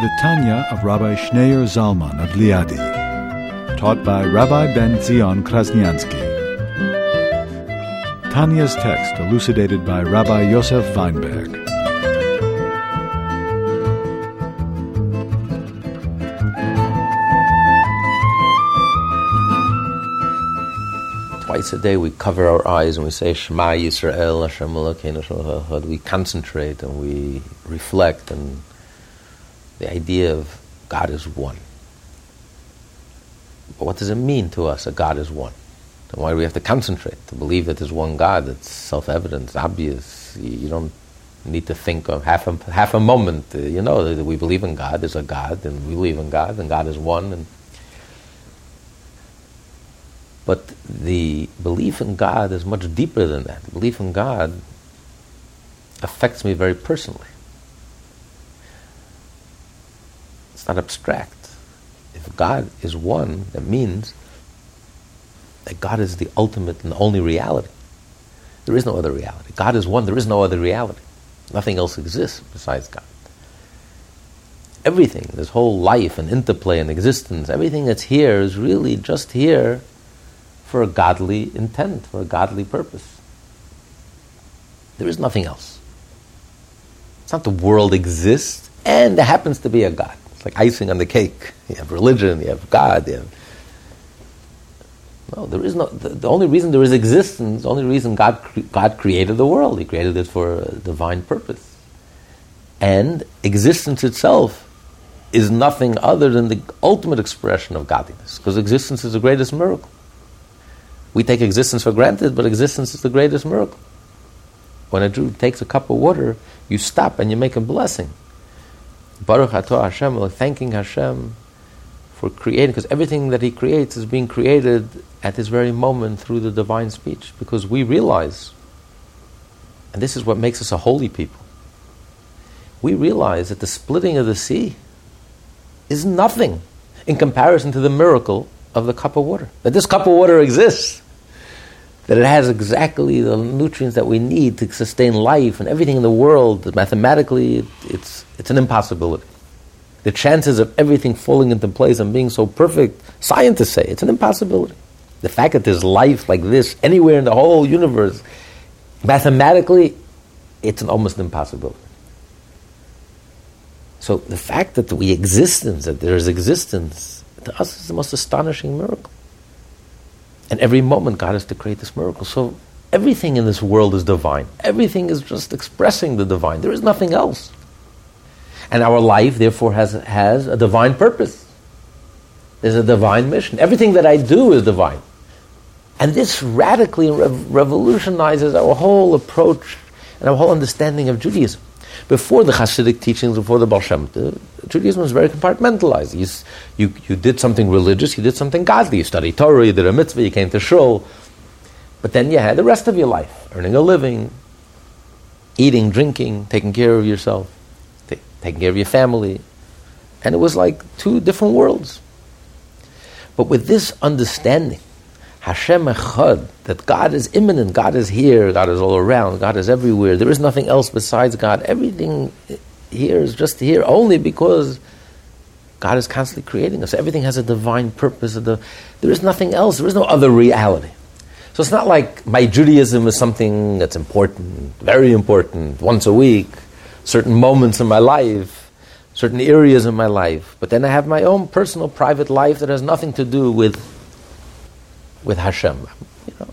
The Tanya of Rabbi Schneur Zalman of Liadi, taught by Rabbi Ben Zion Krasniansky. Tanya's text elucidated by Rabbi Yosef Weinberg. Twice a day we cover our eyes and we say Shema Yisrael Hashem Elokeinu. We concentrate and we reflect and the idea of God is one. But what does it mean to us that God is one? And why do we have to concentrate to believe that there's one God? It's self-evident, obvious. You don't need to think of half a, half a moment. You know that we believe in God. There's a God, and we believe in God, and God is one. And but the belief in God is much deeper than that. The belief in God affects me very personally. It's not abstract. If God is one, that means that God is the ultimate and only reality. There is no other reality. God is one, there is no other reality. Nothing else exists besides God. Everything, this whole life and interplay and existence, everything that's here is really just here for a godly intent, for a godly purpose. There is nothing else. It's not the world exists and there happens to be a God. It's like icing on the cake. You have religion, you have God, you have. No, there is no. The, the only reason there is existence, the only reason God, God created the world, He created it for a divine purpose. And existence itself is nothing other than the ultimate expression of godliness, because existence is the greatest miracle. We take existence for granted, but existence is the greatest miracle. When a Jew takes a cup of water, you stop and you make a blessing. Baruch Atah Hashem, like thanking Hashem for creating, because everything that He creates is being created at this very moment through the divine speech, because we realize, and this is what makes us a holy people, we realize that the splitting of the sea is nothing in comparison to the miracle of the cup of water. That this cup of water exists. That it has exactly the nutrients that we need to sustain life and everything in the world. Mathematically, it's, it's an impossibility. The chances of everything falling into place and being so perfect, scientists say it's an impossibility. The fact that there's life like this anywhere in the whole universe, mathematically, it's an almost impossibility. So the fact that we existence, that there is existence, to us is the most astonishing miracle. And every moment God has to create this miracle. So everything in this world is divine. Everything is just expressing the divine. There is nothing else. And our life, therefore, has, has a divine purpose. There's a divine mission. Everything that I do is divine. And this radically rev- revolutionizes our whole approach and our whole understanding of Judaism. Before the Hasidic teachings, before the Baal Shem Judaism was very compartmentalized. You, you, you did something religious, you did something godly. You studied Torah, you did a mitzvah, you came to shul. But then you had the rest of your life, earning a living, eating, drinking, taking care of yourself, ta- taking care of your family. And it was like two different worlds. But with this understanding, Hashem Echad, that God is immanent, God is here, God is all around, God is everywhere. There is nothing else besides God. Everything here is just here only because God is constantly creating us. Everything has a divine purpose. There is nothing else. There is no other reality. So it's not like my Judaism is something that's important, very important, once a week, certain moments in my life, certain areas in my life. But then I have my own personal, private life that has nothing to do with with Hashem. You know.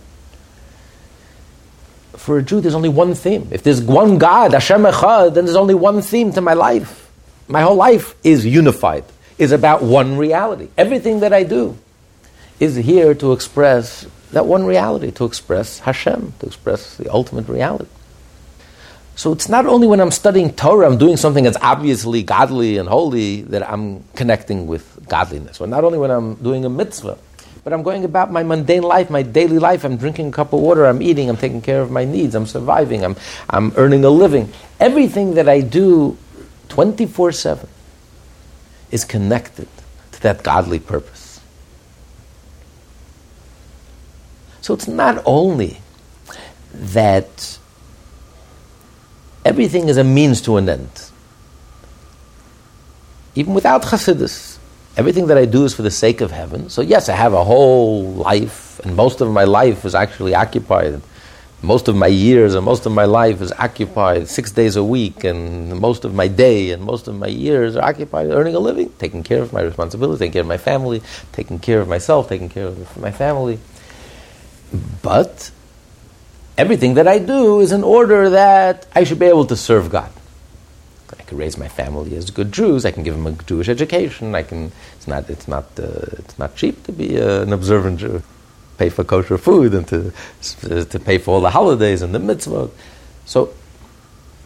For a Jew, there's only one theme. If there's one God, Hashem Echad, then there's only one theme to my life. My whole life is unified, is about one reality. Everything that I do is here to express that one reality, to express Hashem, to express the ultimate reality. So it's not only when I'm studying Torah, I'm doing something that's obviously godly and holy, that I'm connecting with godliness. Or not only when I'm doing a mitzvah, but I'm going about my mundane life, my daily life. I'm drinking a cup of water, I'm eating, I'm taking care of my needs, I'm surviving, I'm, I'm earning a living. Everything that I do 24 7 is connected to that godly purpose. So it's not only that everything is a means to an end. Even without Chassidus, Everything that I do is for the sake of heaven. So, yes, I have a whole life, and most of my life is actually occupied. Most of my years and most of my life is occupied six days a week, and most of my day and most of my years are occupied earning a living, taking care of my responsibilities, taking care of my family, taking care of myself, taking care of my family. But everything that I do is in order that I should be able to serve God. I can raise my family as good Jews. I can give them a Jewish education. I can. It's not. It's not. Uh, it's not cheap to be uh, an observant Jew. Pay for kosher food and to to pay for all the holidays and the mitzvot. So,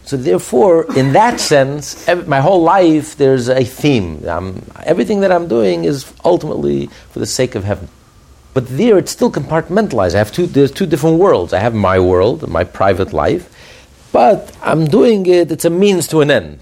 so therefore, in that sense, my whole life there's a theme. Um, everything that I'm doing is ultimately for the sake of heaven. But there, it's still compartmentalized. I have two. There's two different worlds. I have my world, my private life but I'm doing it, it's a means to an end.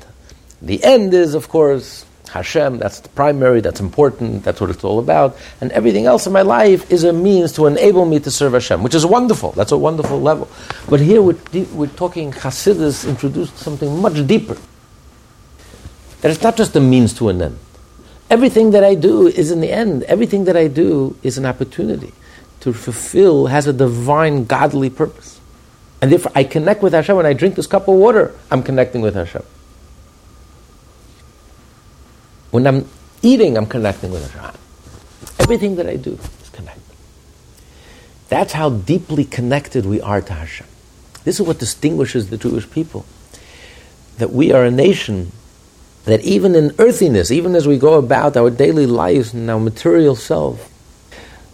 The end is, of course, Hashem, that's the primary, that's important, that's what it's all about. And everything else in my life is a means to enable me to serve Hashem, which is wonderful. That's a wonderful level. But here we're, we're talking, Hasidus introduced something much deeper. That it's not just a means to an end. Everything that I do is in the end. Everything that I do is an opportunity to fulfill, has a divine, godly purpose. And therefore, I connect with Hashem. When I drink this cup of water, I'm connecting with Hashem. When I'm eating, I'm connecting with Hashem. Everything that I do is connected. That's how deeply connected we are to Hashem. This is what distinguishes the Jewish people. That we are a nation that even in earthiness, even as we go about our daily lives and our material self,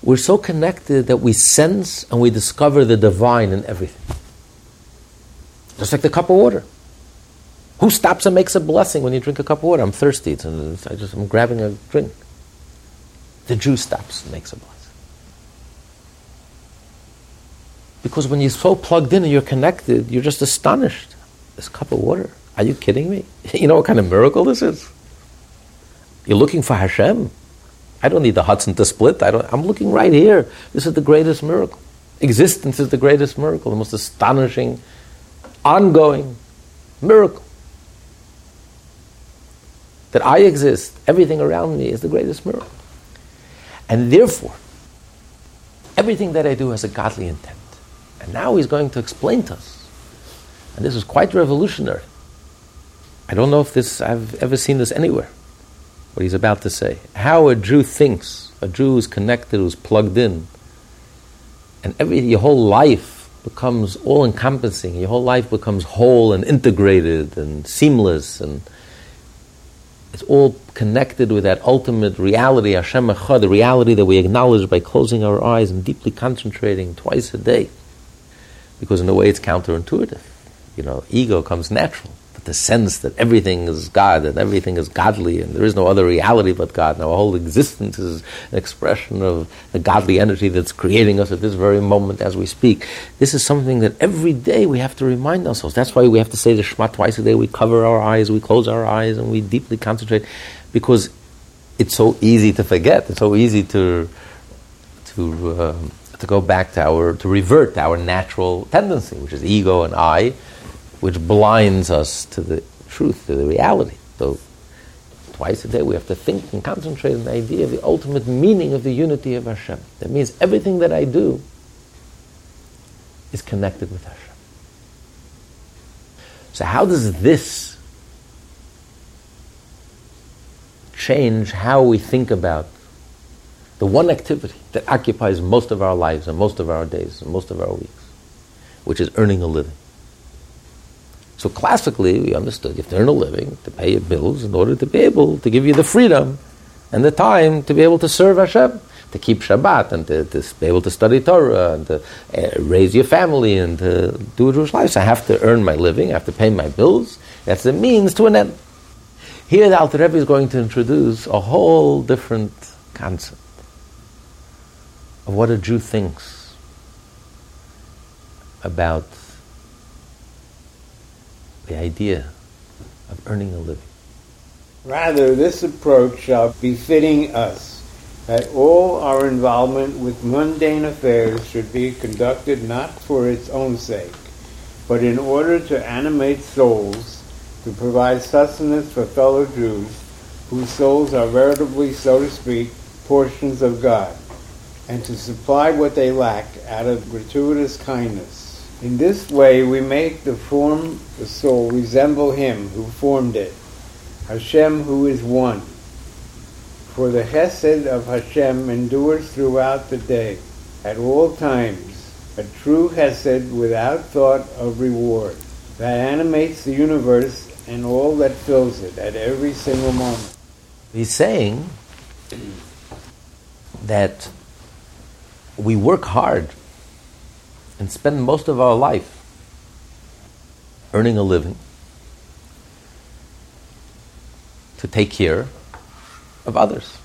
we're so connected that we sense and we discover the divine in everything. Just like the cup of water. Who stops and makes a blessing when you drink a cup of water? I'm thirsty. It's, I just, I'm grabbing a drink. The Jew stops and makes a blessing. Because when you're so plugged in and you're connected, you're just astonished. This cup of water. Are you kidding me? You know what kind of miracle this is? You're looking for Hashem. I don't need the Hudson to split. I don't, I'm looking right here. This is the greatest miracle. Existence is the greatest miracle, the most astonishing ongoing miracle. That I exist, everything around me is the greatest miracle. And therefore, everything that I do has a godly intent. And now he's going to explain to us. And this is quite revolutionary. I don't know if this I've ever seen this anywhere. What he's about to say. How a Jew thinks, a Jew who's connected, who's plugged in, and every your whole life becomes all encompassing. Your whole life becomes whole and integrated and seamless, and it's all connected with that ultimate reality, Hashem Echad, the reality that we acknowledge by closing our eyes and deeply concentrating twice a day. Because in a way, it's counterintuitive. You know, ego comes natural the sense that everything is God and everything is godly and there is no other reality but God. Now, our whole existence is an expression of the godly energy that's creating us at this very moment as we speak. This is something that every day we have to remind ourselves. That's why we have to say the Shema twice a day. We cover our eyes, we close our eyes, and we deeply concentrate because it's so easy to forget. It's so easy to to uh, to go back to our to revert to our natural tendency, which is ego and I which blinds us to the truth, to the reality. So twice a day we have to think and concentrate on the idea of the ultimate meaning of the unity of Hashem. That means everything that I do is connected with Hashem. So how does this change how we think about the one activity that occupies most of our lives and most of our days and most of our weeks, which is earning a living? So classically, we understood have to earn a living to pay your bills in order to be able to give you the freedom and the time to be able to serve Hashem. to keep Shabbat and to, to be able to study Torah and to uh, raise your family and to do a Jewish life. So I have to earn my living, I have to pay my bills. That's the means to an end. Here the Alter Rebbe is going to introduce a whole different concept of what a Jew thinks about the idea of earning a living. Rather, this approach shall be fitting us, that all our involvement with mundane affairs should be conducted not for its own sake, but in order to animate souls, to provide sustenance for fellow Jews, whose souls are veritably, so to speak, portions of God, and to supply what they lack out of gratuitous kindness. In this way, we make the form the soul resemble Him who formed it Hashem who is one. For the Chesed of Hashem endures throughout the day, at all times, a true Chesed without thought of reward, that animates the universe and all that fills it at every single moment. He's saying that we work hard and spend most of our life earning a living to take care of others,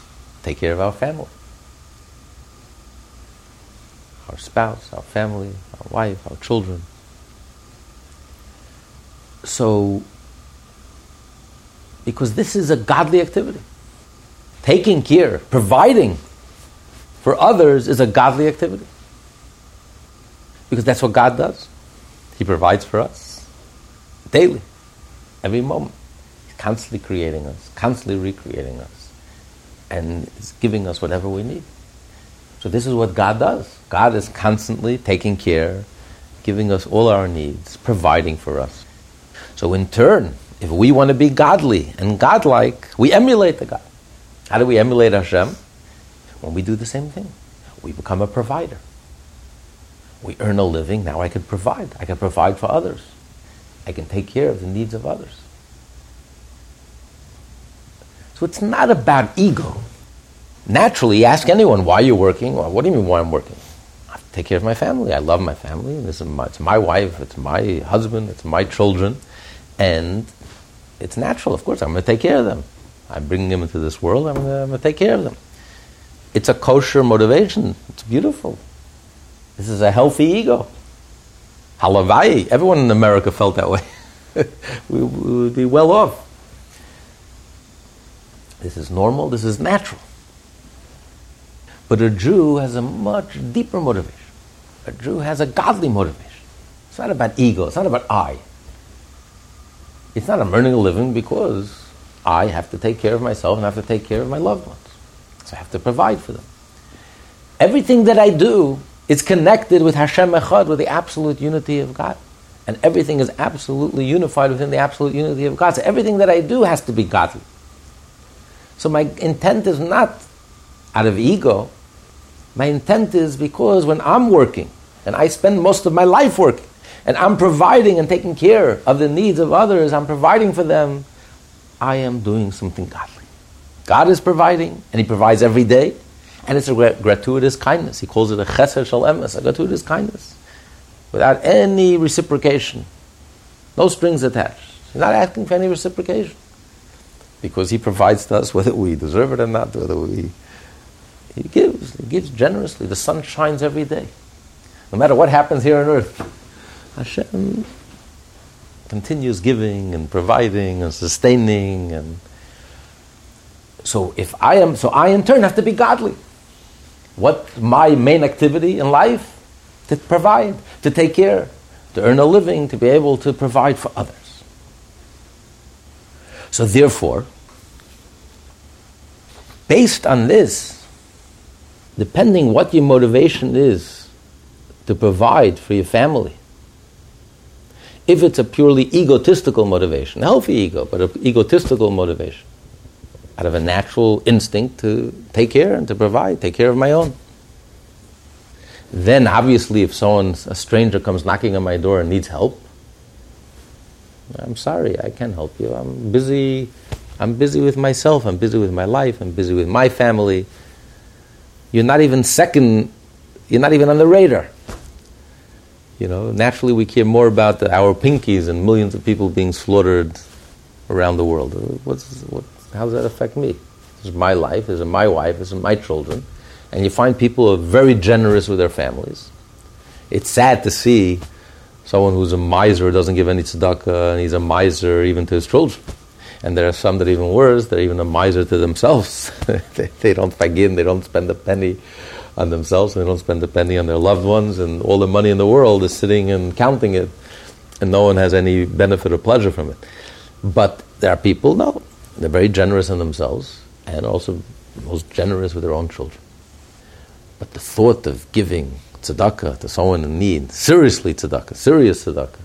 take care of our family, our spouse, our family, our wife, our children. So, because this is a godly activity. Taking care, providing for others is a godly activity. Because that's what God does. He provides for us daily, every moment He's constantly creating us, constantly recreating us, and is giving us whatever we need. So this is what God does. God is constantly taking care, giving us all our needs, providing for us. So in turn, if we want to be godly and godlike, we emulate the God. How do we emulate Hashem? When we do the same thing. We become a provider. We earn a living, now I can provide. I can provide for others. I can take care of the needs of others. So it's not about ego. Naturally, ask anyone, why you're working? Well, what do you mean, why I'm working? I take care of my family. I love my family. This is my, it's my wife, it's my husband, it's my children. And it's natural, of course, I'm going to take care of them. I'm bringing them into this world, I'm going to take care of them. It's a kosher motivation. It's beautiful. This is a healthy ego. Halavai, everyone in America felt that way. we, we would be well off. This is normal, this is natural. But a Jew has a much deeper motivation. A Jew has a godly motivation. It's not about ego, it's not about I. It's not I'm earning a living because I have to take care of myself and I have to take care of my loved ones. So I have to provide for them. Everything that I do is connected with Hashem Echad, with the absolute unity of God. And everything is absolutely unified within the absolute unity of God. So everything that I do has to be godly. So my intent is not out of ego. My intent is because when I'm working, and I spend most of my life working, and I'm providing and taking care of the needs of others, I'm providing for them, I am doing something godly. God is providing, and He provides every day, and it's a gratuitous kindness. He calls it a chesed shel emes, a gratuitous kindness, without any reciprocation, no strings attached. He's not asking for any reciprocation because He provides to us whether we deserve it or not, whether we. He gives, He gives generously. The sun shines every day. No matter what happens here on earth, Hashem continues giving and providing and sustaining and so if I am so I in turn have to be godly. What my main activity in life? To provide, to take care, to earn a living, to be able to provide for others. So, therefore, based on this, depending what your motivation is to provide for your family, if it's a purely egotistical motivation, healthy ego, but an egotistical motivation, out of a natural instinct to take care and to provide, take care of my own. Then, obviously, if someone, a stranger, comes knocking on my door and needs help, I'm sorry, I can't help you. I'm busy. I'm busy with myself. I'm busy with my life. I'm busy with my family. You're not even second, you're not even on the radar. You know, naturally we care more about the, our pinkies and millions of people being slaughtered around the world. What's, what, how does that affect me? This is my life, this is my wife, this is my children. And you find people who are very generous with their families. It's sad to see someone who's a miser doesn't give any tzedakah and he's a miser even to his children. And there are some that are even worse, they're even a miser to themselves. they, they, don't forgive, they don't spend a penny on themselves, and they don't spend a penny on their loved ones, and all the money in the world is sitting and counting it, and no one has any benefit or pleasure from it. But there are people, no, they're very generous in themselves, and also most generous with their own children. But the thought of giving tzedakah to someone in need, seriously tzedakah, serious tzedakah,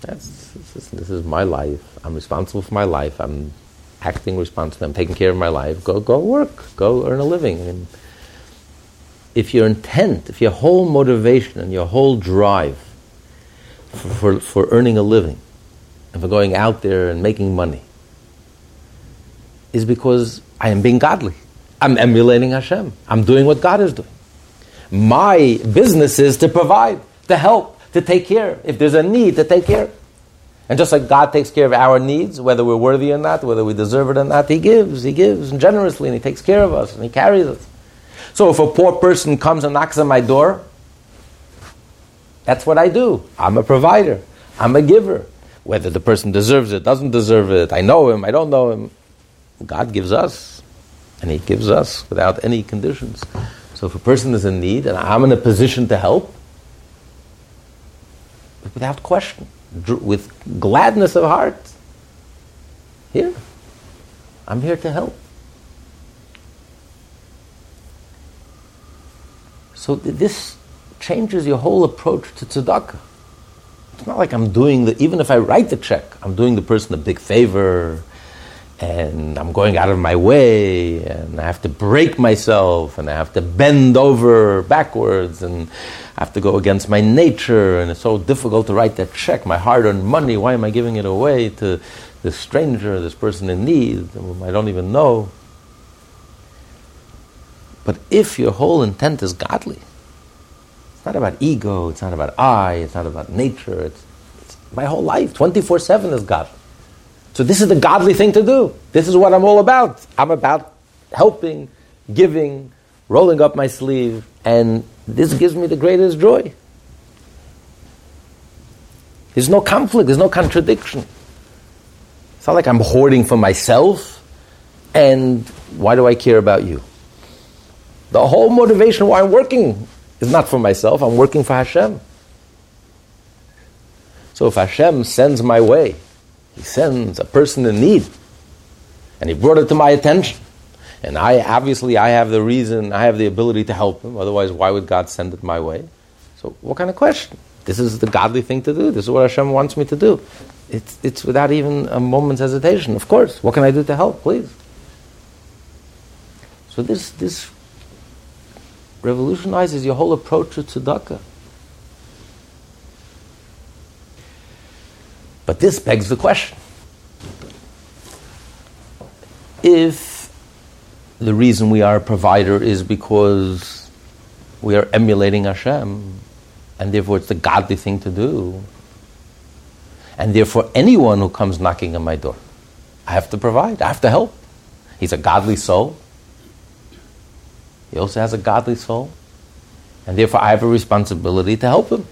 that's, this is, this is my life. I'm responsible for my life. I'm acting responsibly. I'm taking care of my life. Go, go work. Go earn a living. If your intent, if your whole motivation and your whole drive for, for, for earning a living and for going out there and making money is because I am being godly. I'm emulating Hashem. I'm doing what God is doing. My business is to provide, to help, to take care. If there's a need, to take care. And just like God takes care of our needs, whether we're worthy or not, whether we deserve it or not, He gives, He gives generously, and He takes care of us, and He carries us. So if a poor person comes and knocks on my door, that's what I do. I'm a provider. I'm a giver. Whether the person deserves it, doesn't deserve it, I know him, I don't know him. God gives us, and He gives us without any conditions. So if a person is in need and I'm in a position to help, without question, with gladness of heart, here, I'm here to help. So this changes your whole approach to tzedakah. It's not like I'm doing the, even if I write the check, I'm doing the person a big favor, and I'm going out of my way, and I have to break myself, and I have to bend over backwards, and I have to go against my nature, and it's so difficult to write that check, my hard earned money, why am I giving it away to this stranger, this person in need, whom I don't even know? But if your whole intent is godly, it's not about ego, it's not about I, it's not about nature, it's, it's my whole life, 24 7 is godly. So this is the godly thing to do. This is what I'm all about. I'm about helping, giving, rolling up my sleeve, and this gives me the greatest joy. There's no conflict, there's no contradiction. It's not like I'm hoarding for myself, and why do I care about you? The whole motivation why I'm working is not for myself, I'm working for Hashem. So if Hashem sends my way, He sends a person in need, and He brought it to my attention, and I obviously I have the reason, I have the ability to help him. Otherwise, why would God send it my way? So, what kind of question? This is the godly thing to do. This is what Hashem wants me to do. It's, it's without even a moment's hesitation. Of course. What can I do to help? Please. So this this revolutionizes your whole approach to tzedakah. But this begs the question: If the reason we are a provider is because we are emulating Hashem, and therefore it's the godly thing to do, and therefore anyone who comes knocking on my door, I have to provide, I have to help. He's a godly soul. He also has a godly soul. And therefore, I have a responsibility to help him.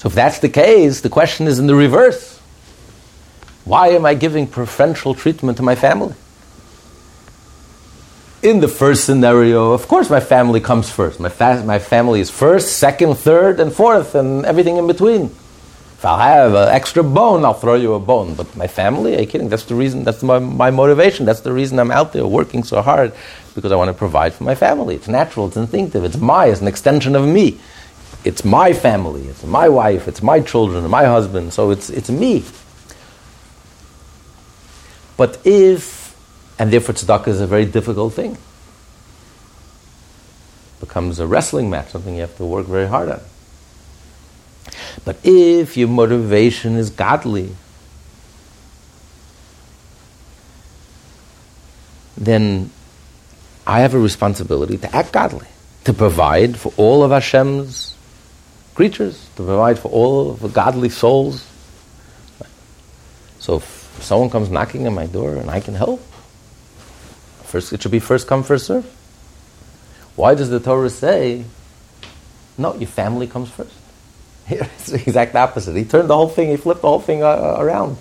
So, if that's the case, the question is in the reverse. Why am I giving preferential treatment to my family? In the first scenario, of course, my family comes first. My, fa- my family is first, second, third, and fourth, and everything in between. If I'll have an extra bone, I'll throw you a bone. But my family, are you kidding? That's the reason, that's my, my motivation. That's the reason I'm out there working so hard, because I want to provide for my family. It's natural, it's instinctive, it's my, it's an extension of me. It's my family, it's my wife, it's my children, my husband, so it's, it's me. But if, and therefore tzedakah is a very difficult thing, becomes a wrestling match, something you have to work very hard at. But if your motivation is godly, then I have a responsibility to act godly, to provide for all of Hashem's creatures, to provide for all of the godly souls. So if someone comes knocking on my door and I can help, first it should be first come, first serve. Why does the Torah say, no, your family comes first? Here it's the exact opposite. He turned the whole thing, he flipped the whole thing uh, around.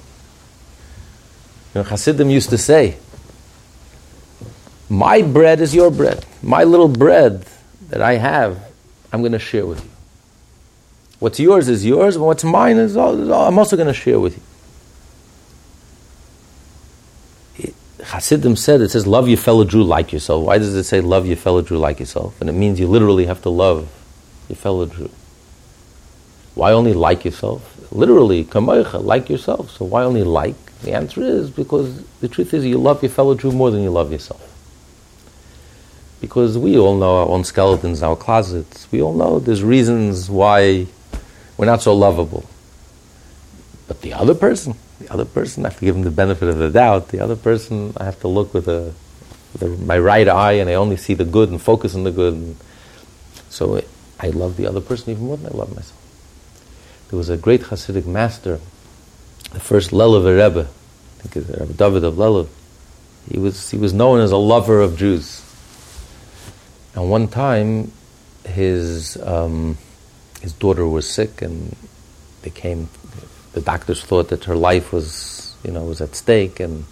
You know, Hasidim used to say, my bread is your bread. My little bread that I have, I'm going to share with you. What's yours is yours, and what's mine is all, I'm also going to share with you. Hasidim said, it says, love your fellow Jew like yourself. Why does it say, love your fellow Jew like yourself? And it means you literally have to love your fellow Jew. Why only like yourself? Literally, like yourself. So why only like? The answer is because the truth is you love your fellow Jew more than you love yourself. Because we all know our own skeletons in our closets. We all know there's reasons why we're not so lovable. But the other person, the other person, I have to give him the benefit of the doubt. The other person, I have to look with, a, with a, my right eye and I only see the good and focus on the good. And so I love the other person even more than I love myself. There was a great Hasidic master the first Lelov Rebbe, I think it's Rebbe David of Lelov, he was, he was known as a lover of Jews. And one time, his, um, his daughter was sick and they came, the doctors thought that her life was, you know, was at stake and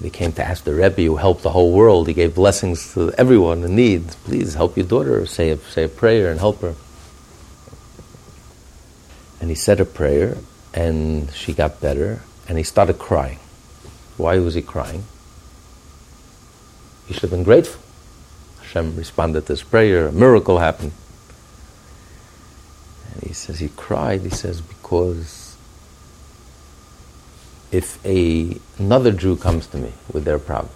they came to ask the Rebbe who helped the whole world. He gave blessings to everyone in need. Please help your daughter, say a, say a prayer and help her and he said a prayer, and she got better, and he started crying. Why was he crying? He should have been grateful. Hashem responded to his prayer, a miracle happened. And he says he cried, he says, because if a, another Jew comes to me with their problem,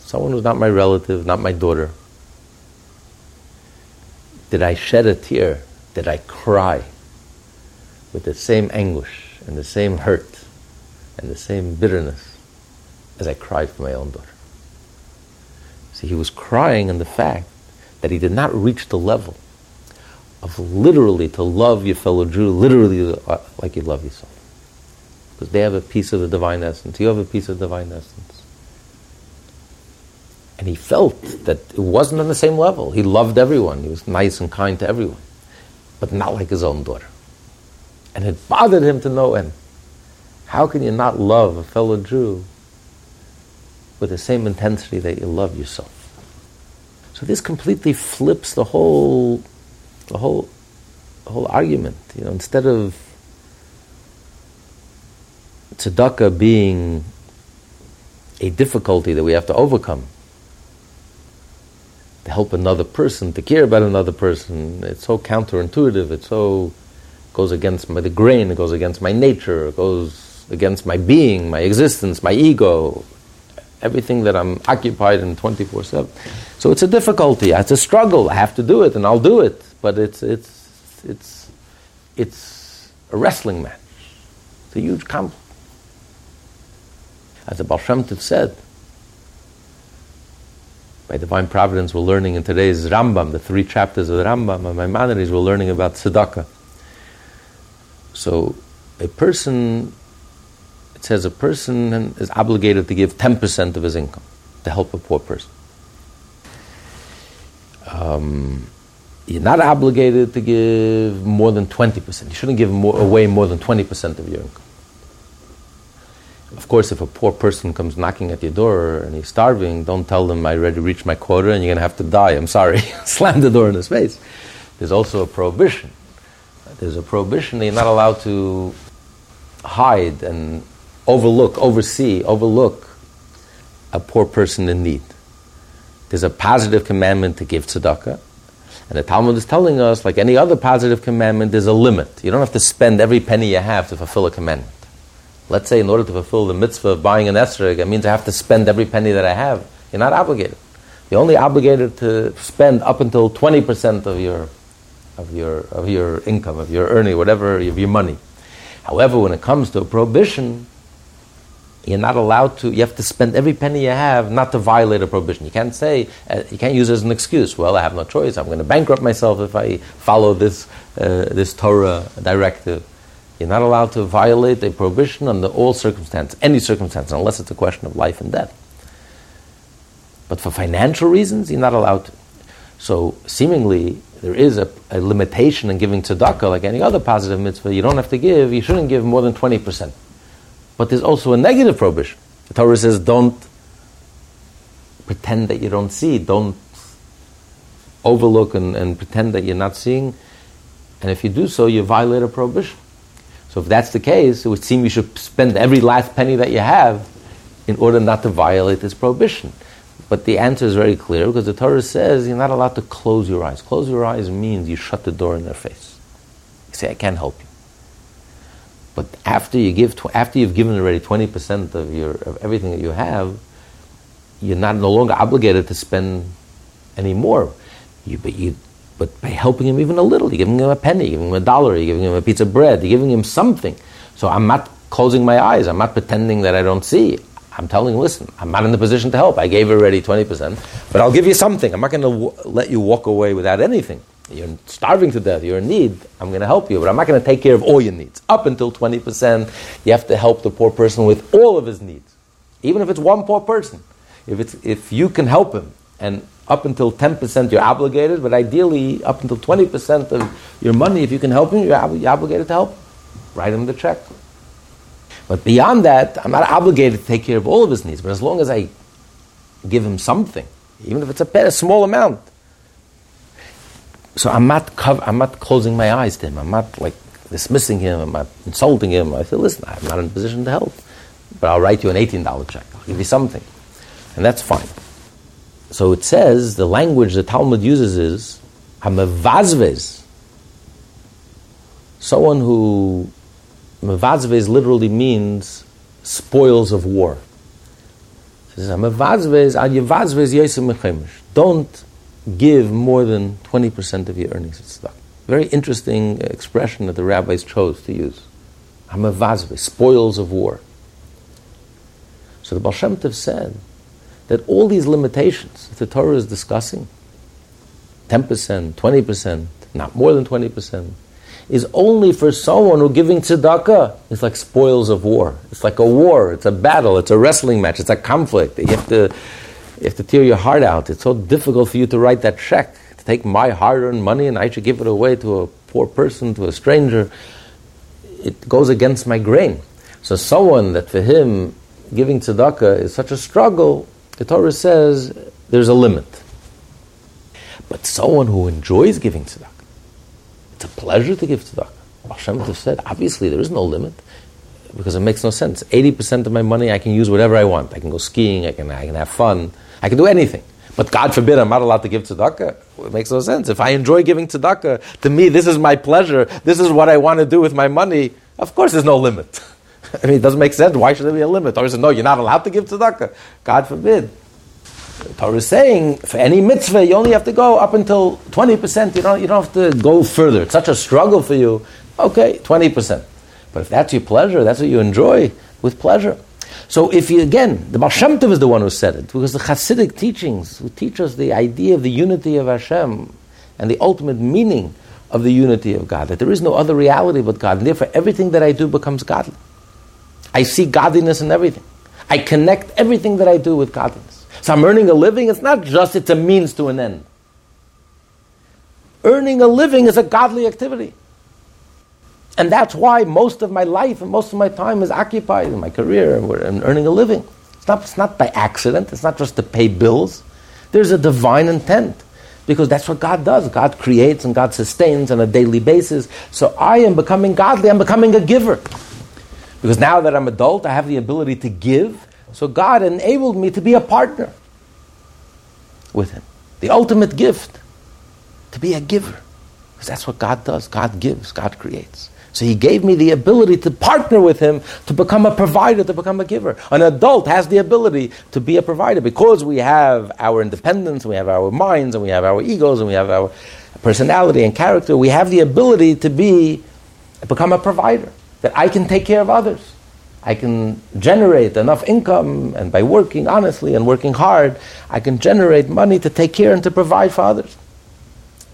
someone who's not my relative, not my daughter, did I shed a tear? Did I cry? with the same anguish and the same hurt and the same bitterness as I cried for my own daughter. See, he was crying in the fact that he did not reach the level of literally to love your fellow Jew, literally uh, like you love yourself. Because they have a piece of the divine essence, you have a piece of the divine essence. And he felt that it wasn't on the same level. He loved everyone, he was nice and kind to everyone, but not like his own daughter. And it bothered him to no end. How can you not love a fellow Jew with the same intensity that you love yourself? So this completely flips the whole, the whole, the whole argument. You know, instead of tzedakah being a difficulty that we have to overcome, to help another person, to care about another person, it's so counterintuitive. It's so goes against my, the grain, it goes against my nature, it goes against my being, my existence, my ego, everything that I'm occupied in 24 7. So it's a difficulty, it's a struggle. I have to do it and I'll do it. But it's, it's, it's, it's a wrestling match. It's a huge conflict. As the Baal Shem Tov said, by divine providence, we're learning in today's Rambam, the three chapters of the Rambam, and Maimonides, we're learning about tzedakah. So a person, it says a person is obligated to give 10% of his income to help a poor person. Um, you're not obligated to give more than 20%. You shouldn't give more, away more than 20% of your income. Of course, if a poor person comes knocking at your door and he's starving, don't tell them I already reached my quota and you're going to have to die. I'm sorry. Slam the door in his face. There's also a prohibition there's a prohibition that you're not allowed to hide and overlook, oversee, overlook a poor person in need. There's a positive commandment to give tzedakah. And the Talmud is telling us, like any other positive commandment, there's a limit. You don't have to spend every penny you have to fulfill a commandment. Let's say in order to fulfill the mitzvah of buying an esrog, it means I have to spend every penny that I have. You're not obligated. You're only obligated to spend up until 20% of your of your, of your income, of your earning, whatever, of your money. However, when it comes to a prohibition, You're not allowed to, you have to spend every penny you have not to violate a prohibition. You can't say, uh, you can't use it as an excuse. Well, I have no choice. I'm going to bankrupt myself if I follow this, uh, this Torah directive. You're not allowed to violate a prohibition under all circumstances, any circumstance, unless it's a question of life and death. But for financial reasons, you're not allowed to. So, seemingly, there is a, a limitation in giving tzedakah, like any other positive mitzvah. You don't have to give, you shouldn't give more than 20%. But there's also a negative prohibition. The Torah says, don't pretend that you don't see, don't overlook and, and pretend that you're not seeing. And if you do so, you violate a prohibition. So if that's the case, it would seem you should spend every last penny that you have in order not to violate this prohibition. But the answer is very clear because the Torah says you're not allowed to close your eyes. Close your eyes means you shut the door in their face. You say, I can't help you. But after you give, after you've given already 20% of, your, of everything that you have, you're not no longer obligated to spend any more. You, but, you, but by helping him even a little, you're giving him a penny, you're giving him a dollar, you're giving him a piece of bread, you're giving him something. So I'm not closing my eyes. I'm not pretending that I don't see. I'm telling you, listen, I'm not in the position to help. I gave already 20%, but I'll give you something. I'm not going to w- let you walk away without anything. You're starving to death, you're in need, I'm going to help you, but I'm not going to take care of all your needs. Up until 20%, you have to help the poor person with all of his needs, even if it's one poor person. If, it's, if you can help him, and up until 10% you're obligated, but ideally up until 20% of your money, if you can help him, you're, ob- you're obligated to help. Write him the check. But beyond that, I'm not obligated to take care of all of his needs. But as long as I give him something, even if it's a, a small amount, so I'm not cover, I'm not closing my eyes to him. I'm not like dismissing him. I'm not insulting him. I say, listen, I'm not in a position to help, but I'll write you an eighteen dollar check. I'll give you something, and that's fine. So it says the language the Talmud uses is hamavazvez. Someone who Mevazvez literally means spoils of war. It says, don't give more than 20% of your earnings. It's a very interesting expression that the rabbis chose to use. Hamavazve, spoils of war. So the Baal Shem Tov said that all these limitations that the Torah is discussing, 10%, 20%, not more than 20%, is only for someone who giving tzedakah is like spoils of war. It's like a war. It's a battle. It's a wrestling match. It's a conflict. You have to, you have to tear your heart out. It's so difficult for you to write that check, to take my hard-earned money and I should give it away to a poor person, to a stranger. It goes against my grain. So someone that for him giving tzedakah is such a struggle, the Torah says there's a limit. But someone who enjoys giving tzedakah, it's a pleasure to give tzedakah. Hashem Tov said, obviously there is no limit because it makes no sense. 80% of my money I can use whatever I want. I can go skiing, I can, I can have fun, I can do anything. But God forbid I'm not allowed to give tzedakah. It makes no sense. If I enjoy giving tzedakah, to me this is my pleasure, this is what I want to do with my money, of course there's no limit. I mean, it doesn't make sense. Why should there be a limit? Torah says, no, you're not allowed to give tzedakah. God forbid. Torah is saying for any mitzvah you only have to go up until 20%. You don't, you don't have to go further. It's such a struggle for you. Okay, 20%. But if that's your pleasure, that's what you enjoy, with pleasure. So if you, again, the Baal Shem Tov is the one who said it, because the Hasidic teachings who teach us the idea of the unity of Hashem and the ultimate meaning of the unity of God, that there is no other reality but God, and therefore everything that I do becomes godly. I see godliness in everything. I connect everything that I do with godliness. So I'm earning a living, it's not just it's a means to an end. Earning a living is a godly activity. And that's why most of my life and most of my time is occupied in my career and earning a living. It's not, it's not by accident, it's not just to pay bills. There's a divine intent because that's what God does. God creates and God sustains on a daily basis. So I am becoming godly, I'm becoming a giver. Because now that I'm adult, I have the ability to give. So God enabled me to be a partner with Him. The ultimate gift, to be a giver. Because that's what God does. God gives, God creates. So He gave me the ability to partner with Him to become a provider, to become a giver. An adult has the ability to be a provider because we have our independence, we have our minds, and we have our egos, and we have our personality and character. We have the ability to be, become a provider, that I can take care of others. I can generate enough income, and by working honestly and working hard, I can generate money to take care and to provide for others.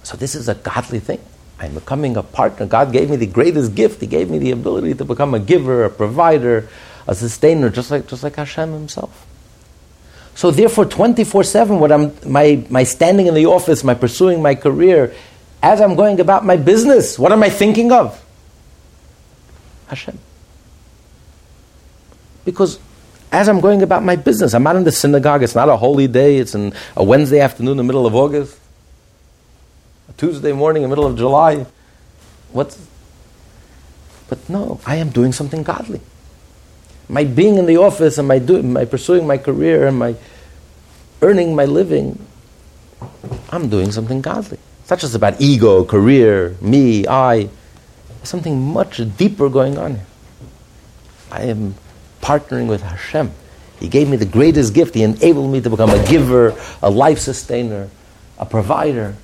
So this is a godly thing. I'm becoming a partner. God gave me the greatest gift. He gave me the ability to become a giver, a provider, a sustainer, just like, just like Hashem himself. So therefore, 24-7, what I'm, my, my standing in the office, my pursuing my career, as I'm going about my business, what am I thinking of? Hashem. Because as I'm going about my business, I'm not in the synagogue, it's not a holy day, it's in a Wednesday afternoon in the middle of August, Tuesday morning in the middle of July. What's but no, I am doing something godly my being in the office and my, my pursuing my career and my earning my living, I'm doing something godly. It's not just about ego, career, me, I. There's something much deeper going on here. I am partnering with Hashem. He gave me the greatest gift. He enabled me to become a giver, a life sustainer, a provider.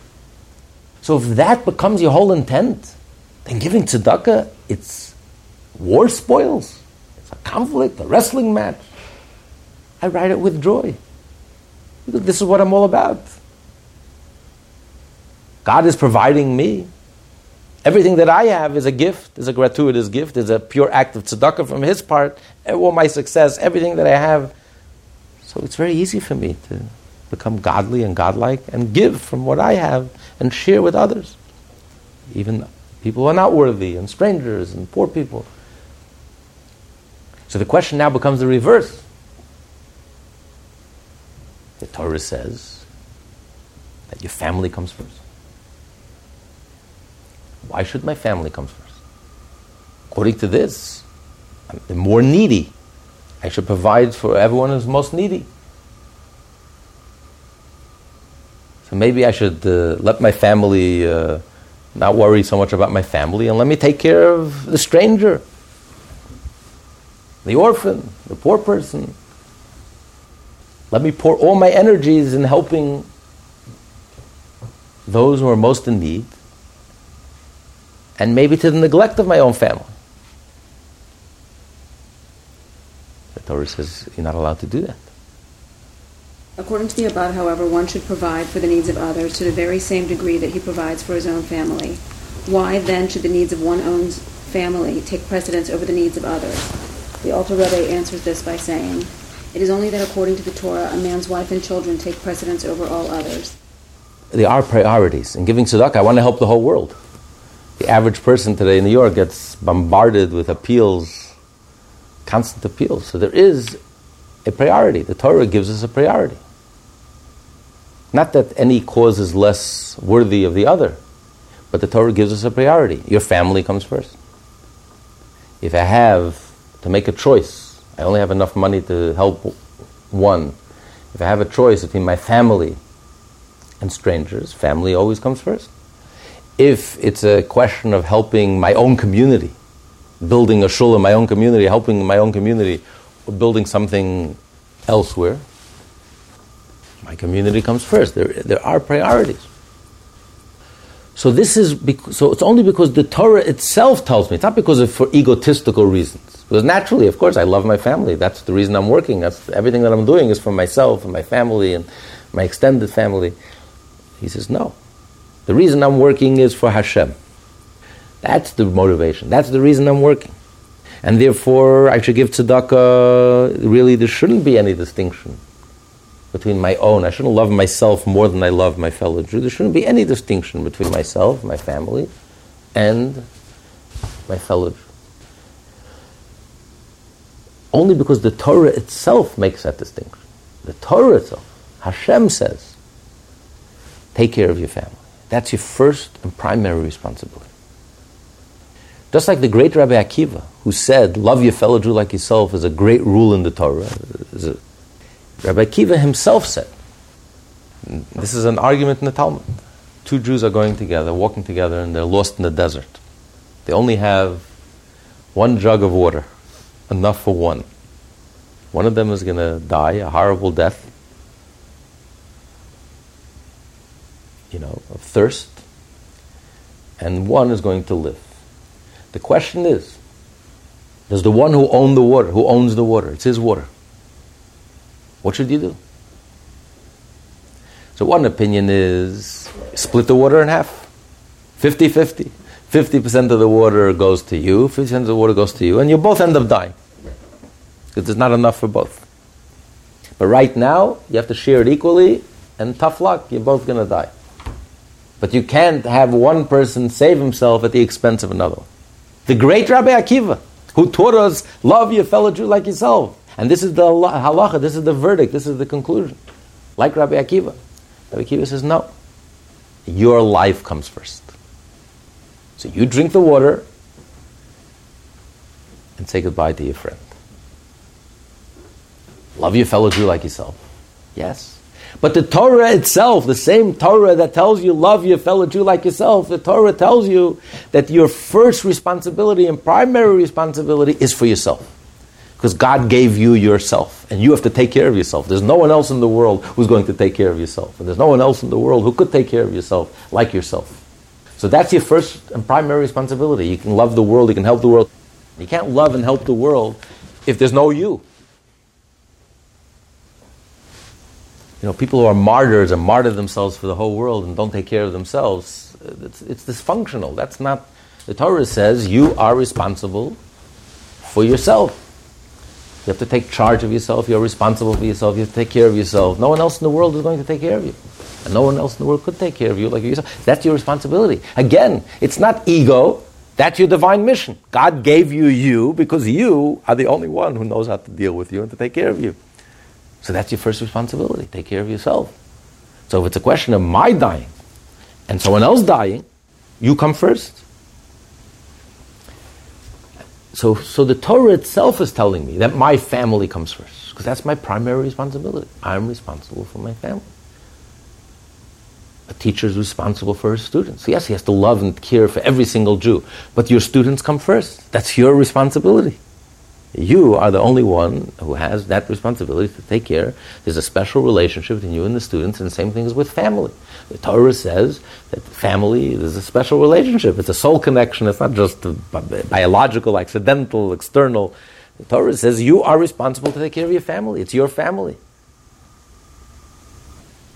So if that becomes your whole intent, then giving tzedakah, it's war spoils it's a conflict, a wrestling match. I write it with joy. Because this is what I'm all about. God is providing me. Everything that I have is a gift, is a gratuitous gift, is a pure act of tzedakah from His part. All my success, everything that I have. So it's very easy for me to become godly and godlike and give from what I have and share with others. Even people who are not worthy and strangers and poor people. So the question now becomes the reverse. The Torah says that your family comes first. Why should my family come first? According to this, I'm the more needy. I should provide for everyone who's most needy. So maybe I should uh, let my family uh, not worry so much about my family and let me take care of the stranger the orphan, the poor person. Let me pour all my energies in helping those who are most in need, and maybe to the neglect of my own family. The Torah says you're not allowed to do that. According to the above, however, one should provide for the needs of others to the very same degree that he provides for his own family. Why then should the needs of one's own family take precedence over the needs of others? The Alter Rebbe answers this by saying, It is only that according to the Torah, a man's wife and children take precedence over all others. There are priorities. In giving tzedakah, I want to help the whole world. The average person today in New York gets bombarded with appeals, constant appeals. So there is a priority. The Torah gives us a priority. Not that any cause is less worthy of the other, but the Torah gives us a priority. Your family comes first. If I have to make a choice. I only have enough money to help one. If I have a choice between my family and strangers, family always comes first. If it's a question of helping my own community, building a shul in my own community, helping my own community, or building something elsewhere, my community comes first. There, there are priorities. So this is bec- so it's only because the Torah itself tells me. It's not because of for egotistical reasons. Because naturally, of course, I love my family. That's the reason I'm working. That's everything that I'm doing is for myself and my family and my extended family. He says, no. The reason I'm working is for Hashem. That's the motivation. That's the reason I'm working. And therefore, I should give tzedakah. Really, there shouldn't be any distinction between my own. I shouldn't love myself more than I love my fellow Jew. There shouldn't be any distinction between myself, my family, and my fellow Jew only because the Torah itself makes that distinction. The Torah itself, Hashem says, take care of your family. That's your first and primary responsibility. Just like the great Rabbi Akiva, who said, love your fellow Jew like yourself is a great rule in the Torah. A, Rabbi Akiva himself said, this is an argument in the Talmud. Two Jews are going together, walking together, and they're lost in the desert. They only have one jug of water enough for one. One of them is going to die a horrible death, you know, of thirst, and one is going to live. The question is does the one who owns the water, who owns the water. It's his water. What should you do? So one opinion is split the water in half. 50-50. 50% of the water goes to you, 50% of the water goes to you, and you both end up dying. Because there's not enough for both. But right now, you have to share it equally, and tough luck, you're both going to die. But you can't have one person save himself at the expense of another. The great Rabbi Akiva, who taught us, love your fellow Jew like yourself. And this is the halacha, this is the verdict, this is the conclusion. Like Rabbi Akiva. Rabbi Akiva says, no. Your life comes first. So you drink the water and say goodbye to your friend. Love your fellow Jew like yourself. Yes. But the Torah itself, the same Torah that tells you love your fellow Jew like yourself, the Torah tells you that your first responsibility and primary responsibility is for yourself. Because God gave you yourself, and you have to take care of yourself. There's no one else in the world who's going to take care of yourself. And there's no one else in the world who could take care of yourself like yourself. So that's your first and primary responsibility. You can love the world, you can help the world. You can't love and help the world if there's no you. You know, people who are martyrs and martyr themselves for the whole world and don't take care of themselves, it's, it's dysfunctional. That's not, the Torah says you are responsible for yourself. You have to take charge of yourself. You're responsible for yourself. You have to take care of yourself. No one else in the world is going to take care of you. And no one else in the world could take care of you like yourself. That's your responsibility. Again, it's not ego. That's your divine mission. God gave you you because you are the only one who knows how to deal with you and to take care of you. So that's your first responsibility. Take care of yourself. So if it's a question of my dying and someone else dying, you come first. So, so the Torah itself is telling me that my family comes first because that's my primary responsibility. I'm responsible for my family a teacher is responsible for his students. Yes, he has to love and care for every single Jew, but your students come first. That's your responsibility. You are the only one who has that responsibility to take care. There's a special relationship between you and the students, and the same thing is with family. The Torah says that family is a special relationship. It's a soul connection. It's not just biological, accidental, external. The Torah says you are responsible to take care of your family. It's your family.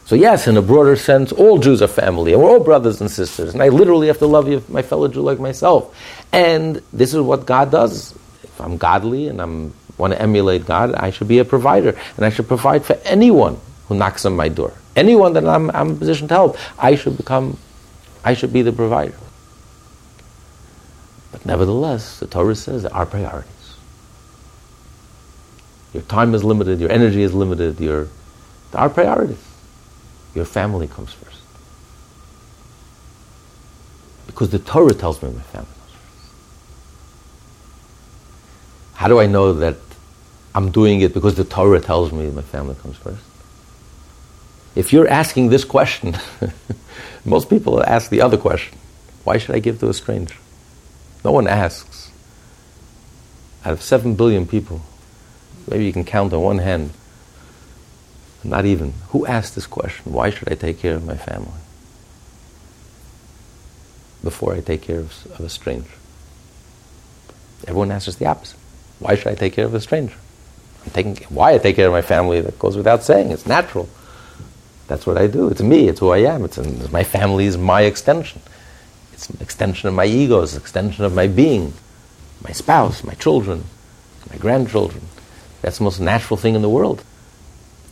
So yes, in a broader sense, all Jews are family, and we're all brothers and sisters, and I literally have to love you, my fellow Jew like myself. And this is what God does. If I'm godly and I want to emulate God, I should be a provider, and I should provide for anyone who knocks on my door. Anyone that I'm, I'm in a position to help, I should become, I should be the provider. But nevertheless, the Torah says there are priorities. Your time is limited, your energy is limited, your, there are priorities. Your family comes first. Because the Torah tells me my family comes first. How do I know that I'm doing it because the Torah tells me my family comes first? If you're asking this question, most people ask the other question why should I give to a stranger? No one asks. Out of seven billion people, maybe you can count on one hand not even. Who asked this question? Why should I take care of my family? Before I take care of, of a stranger. Everyone answers the opposite. Why should I take care of a stranger? I'm taking, why I take care of my family, that goes without saying. It's natural. That's what I do. It's me. It's who I am. It's, my family is my extension. It's an extension of my ego. It's an extension of my being. My spouse, my children, my grandchildren. That's the most natural thing in the world.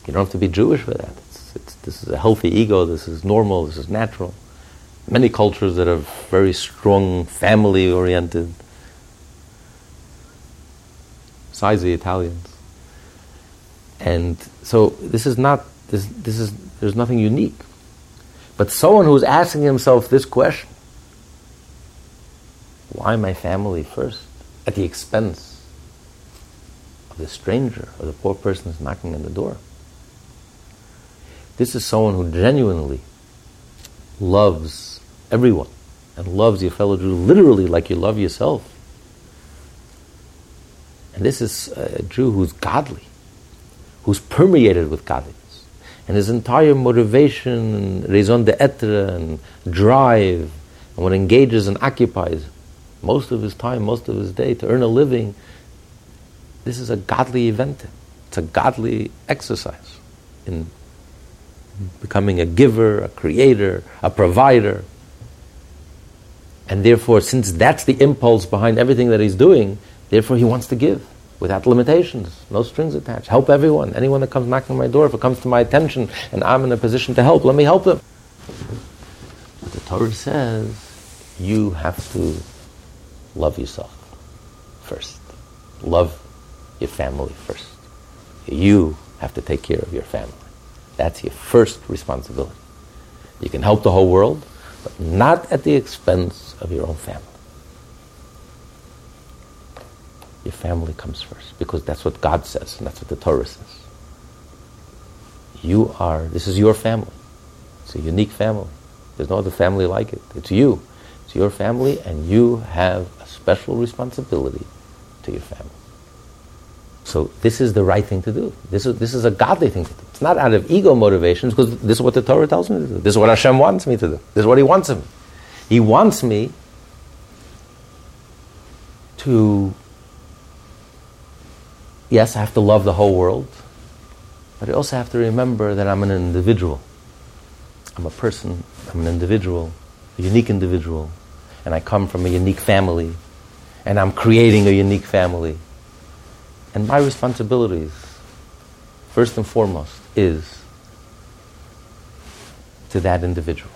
You don't have to be Jewish for that. It's, it's, this is a healthy ego. This is normal. This is natural. Many cultures that are very strong, family oriented. Besides the Italians. And so this is not, this, this is, there's nothing unique. But someone who's asking himself this question why my family first? At the expense of the stranger or the poor person who's knocking on the door. This is someone who genuinely loves everyone and loves your fellow Jew literally like you love yourself. And this is a Jew who's godly, who's permeated with godliness. And his entire motivation raison d'etre and drive and what engages and occupies most of his time, most of his day to earn a living this is a godly event. It's a godly exercise in becoming a giver, a creator, a provider. And therefore, since that's the impulse behind everything that he's doing, therefore he wants to give without limitations, no strings attached. Help everyone. Anyone that comes knocking on my door, if it comes to my attention and I'm in a position to help, let me help them. But the Torah says you have to love yourself first. Love your family first. You have to take care of your family. That's your first responsibility. You can help the whole world, but not at the expense of your own family. Your family comes first because that's what God says and that's what the Torah says. You are, this is your family. It's a unique family. There's no other family like it. It's you. It's your family, and you have a special responsibility to your family. So this is the right thing to do. This is, this is a godly thing to do. It's not out of ego motivations because this is what the Torah tells me to do. This is what Hashem wants me to do. This is what He wants of me. He wants me to, yes, I have to love the whole world, but I also have to remember that I'm an individual. I'm a person, I'm an individual, a unique individual, and I come from a unique family, and I'm creating a unique family. And my responsibilities, first and foremost, is to that individual.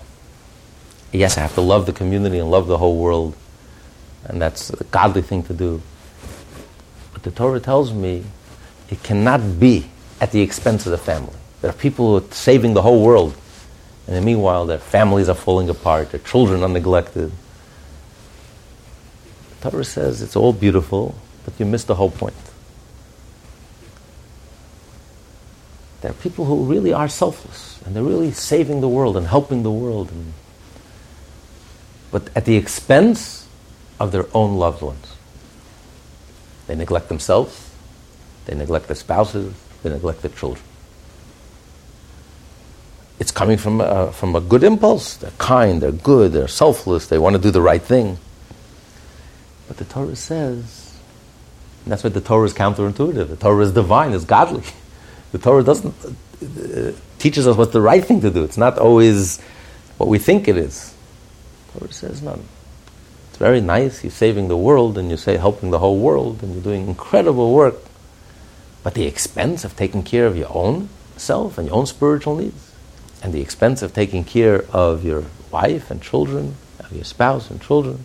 Yes, I have to love the community and love the whole world, and that's a godly thing to do. But the Torah tells me it cannot be at the expense of the family. There are people who are saving the whole world, and meanwhile their families are falling apart, their children are neglected. The Torah says it's all beautiful, but you miss the whole point. There are people who really are selfless, and they're really saving the world and helping the world, and, but at the expense of their own loved ones. They neglect themselves, they neglect their spouses, they neglect their children. It's coming from a, from a good impulse. They're kind, they're good, they're selfless, they want to do the right thing. But the Torah says, and that's why the Torah is counterintuitive. The Torah is divine, it's godly. The Torah doesn't uh, teaches us what's the right thing to do. It's not always what we think it is. The Torah says no. It's very nice. You're saving the world, and you say helping the whole world, and you're doing incredible work. But the expense of taking care of your own self and your own spiritual needs, and the expense of taking care of your wife and children, of your spouse and children,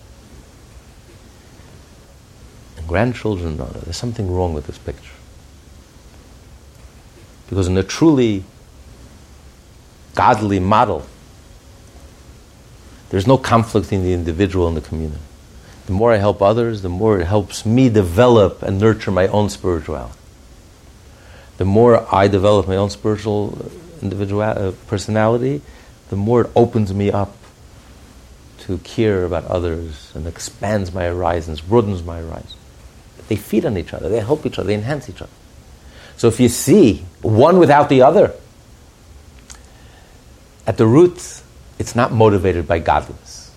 and grandchildren, no, there's something wrong with this picture. Because in a truly godly model, there's no conflict in the individual and the community. The more I help others, the more it helps me develop and nurture my own spirituality. The more I develop my own spiritual individual uh, personality, the more it opens me up to care about others and expands my horizons, broadens my horizons. They feed on each other, they help each other, they enhance each other. So if you see one without the other, at the root, it's not motivated by godliness.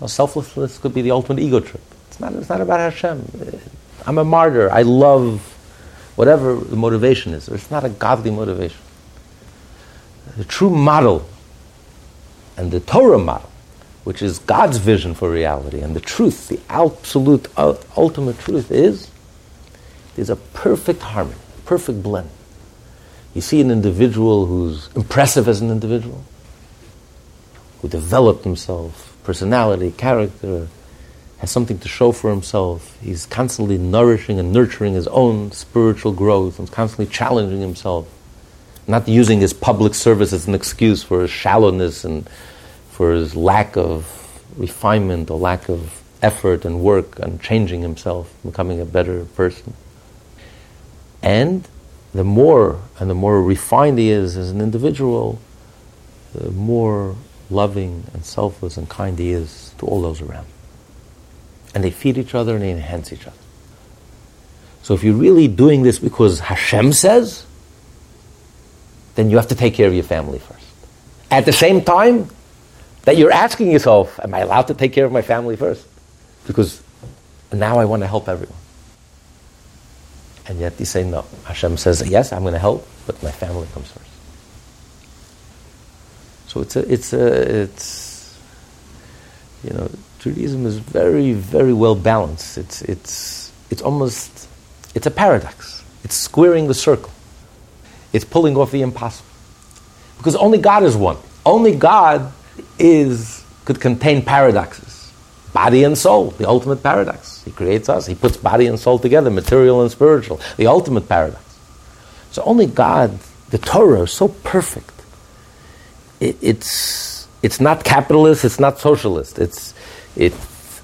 Well, selflessness could be the ultimate ego trip. It's not, it's not about Hashem. I'm a martyr. I love whatever the motivation is. It's not a godly motivation. The true model and the Torah model, which is God's vision for reality, and the truth, the absolute, uh, ultimate truth is there's a perfect harmony, perfect blend. You see an individual who's impressive as an individual, who developed himself, personality, character, has something to show for himself. He's constantly nourishing and nurturing his own spiritual growth and constantly challenging himself, not using his public service as an excuse for his shallowness and for his lack of refinement or lack of effort and work on changing himself, becoming a better person. And the more and the more refined he is as an individual, the more loving and selfless and kind he is to all those around. And they feed each other and they enhance each other. So if you're really doing this because Hashem says, then you have to take care of your family first. At the same time that you're asking yourself, am I allowed to take care of my family first? Because now I want to help everyone. And yet you say no. Hashem says, yes, I'm going to help, but my family comes first. So it's a, it's a, it's, you know, Judaism is very, very well balanced. It's, it's, it's almost, it's a paradox. It's squaring the circle. It's pulling off the impossible. Because only God is one. Only God is, could contain paradoxes. Body and soul, the ultimate paradox. He creates us. He puts body and soul together, material and spiritual, the ultimate paradox. So only God, the Torah, is so perfect it, it's it's not capitalist, it's not socialist. It's it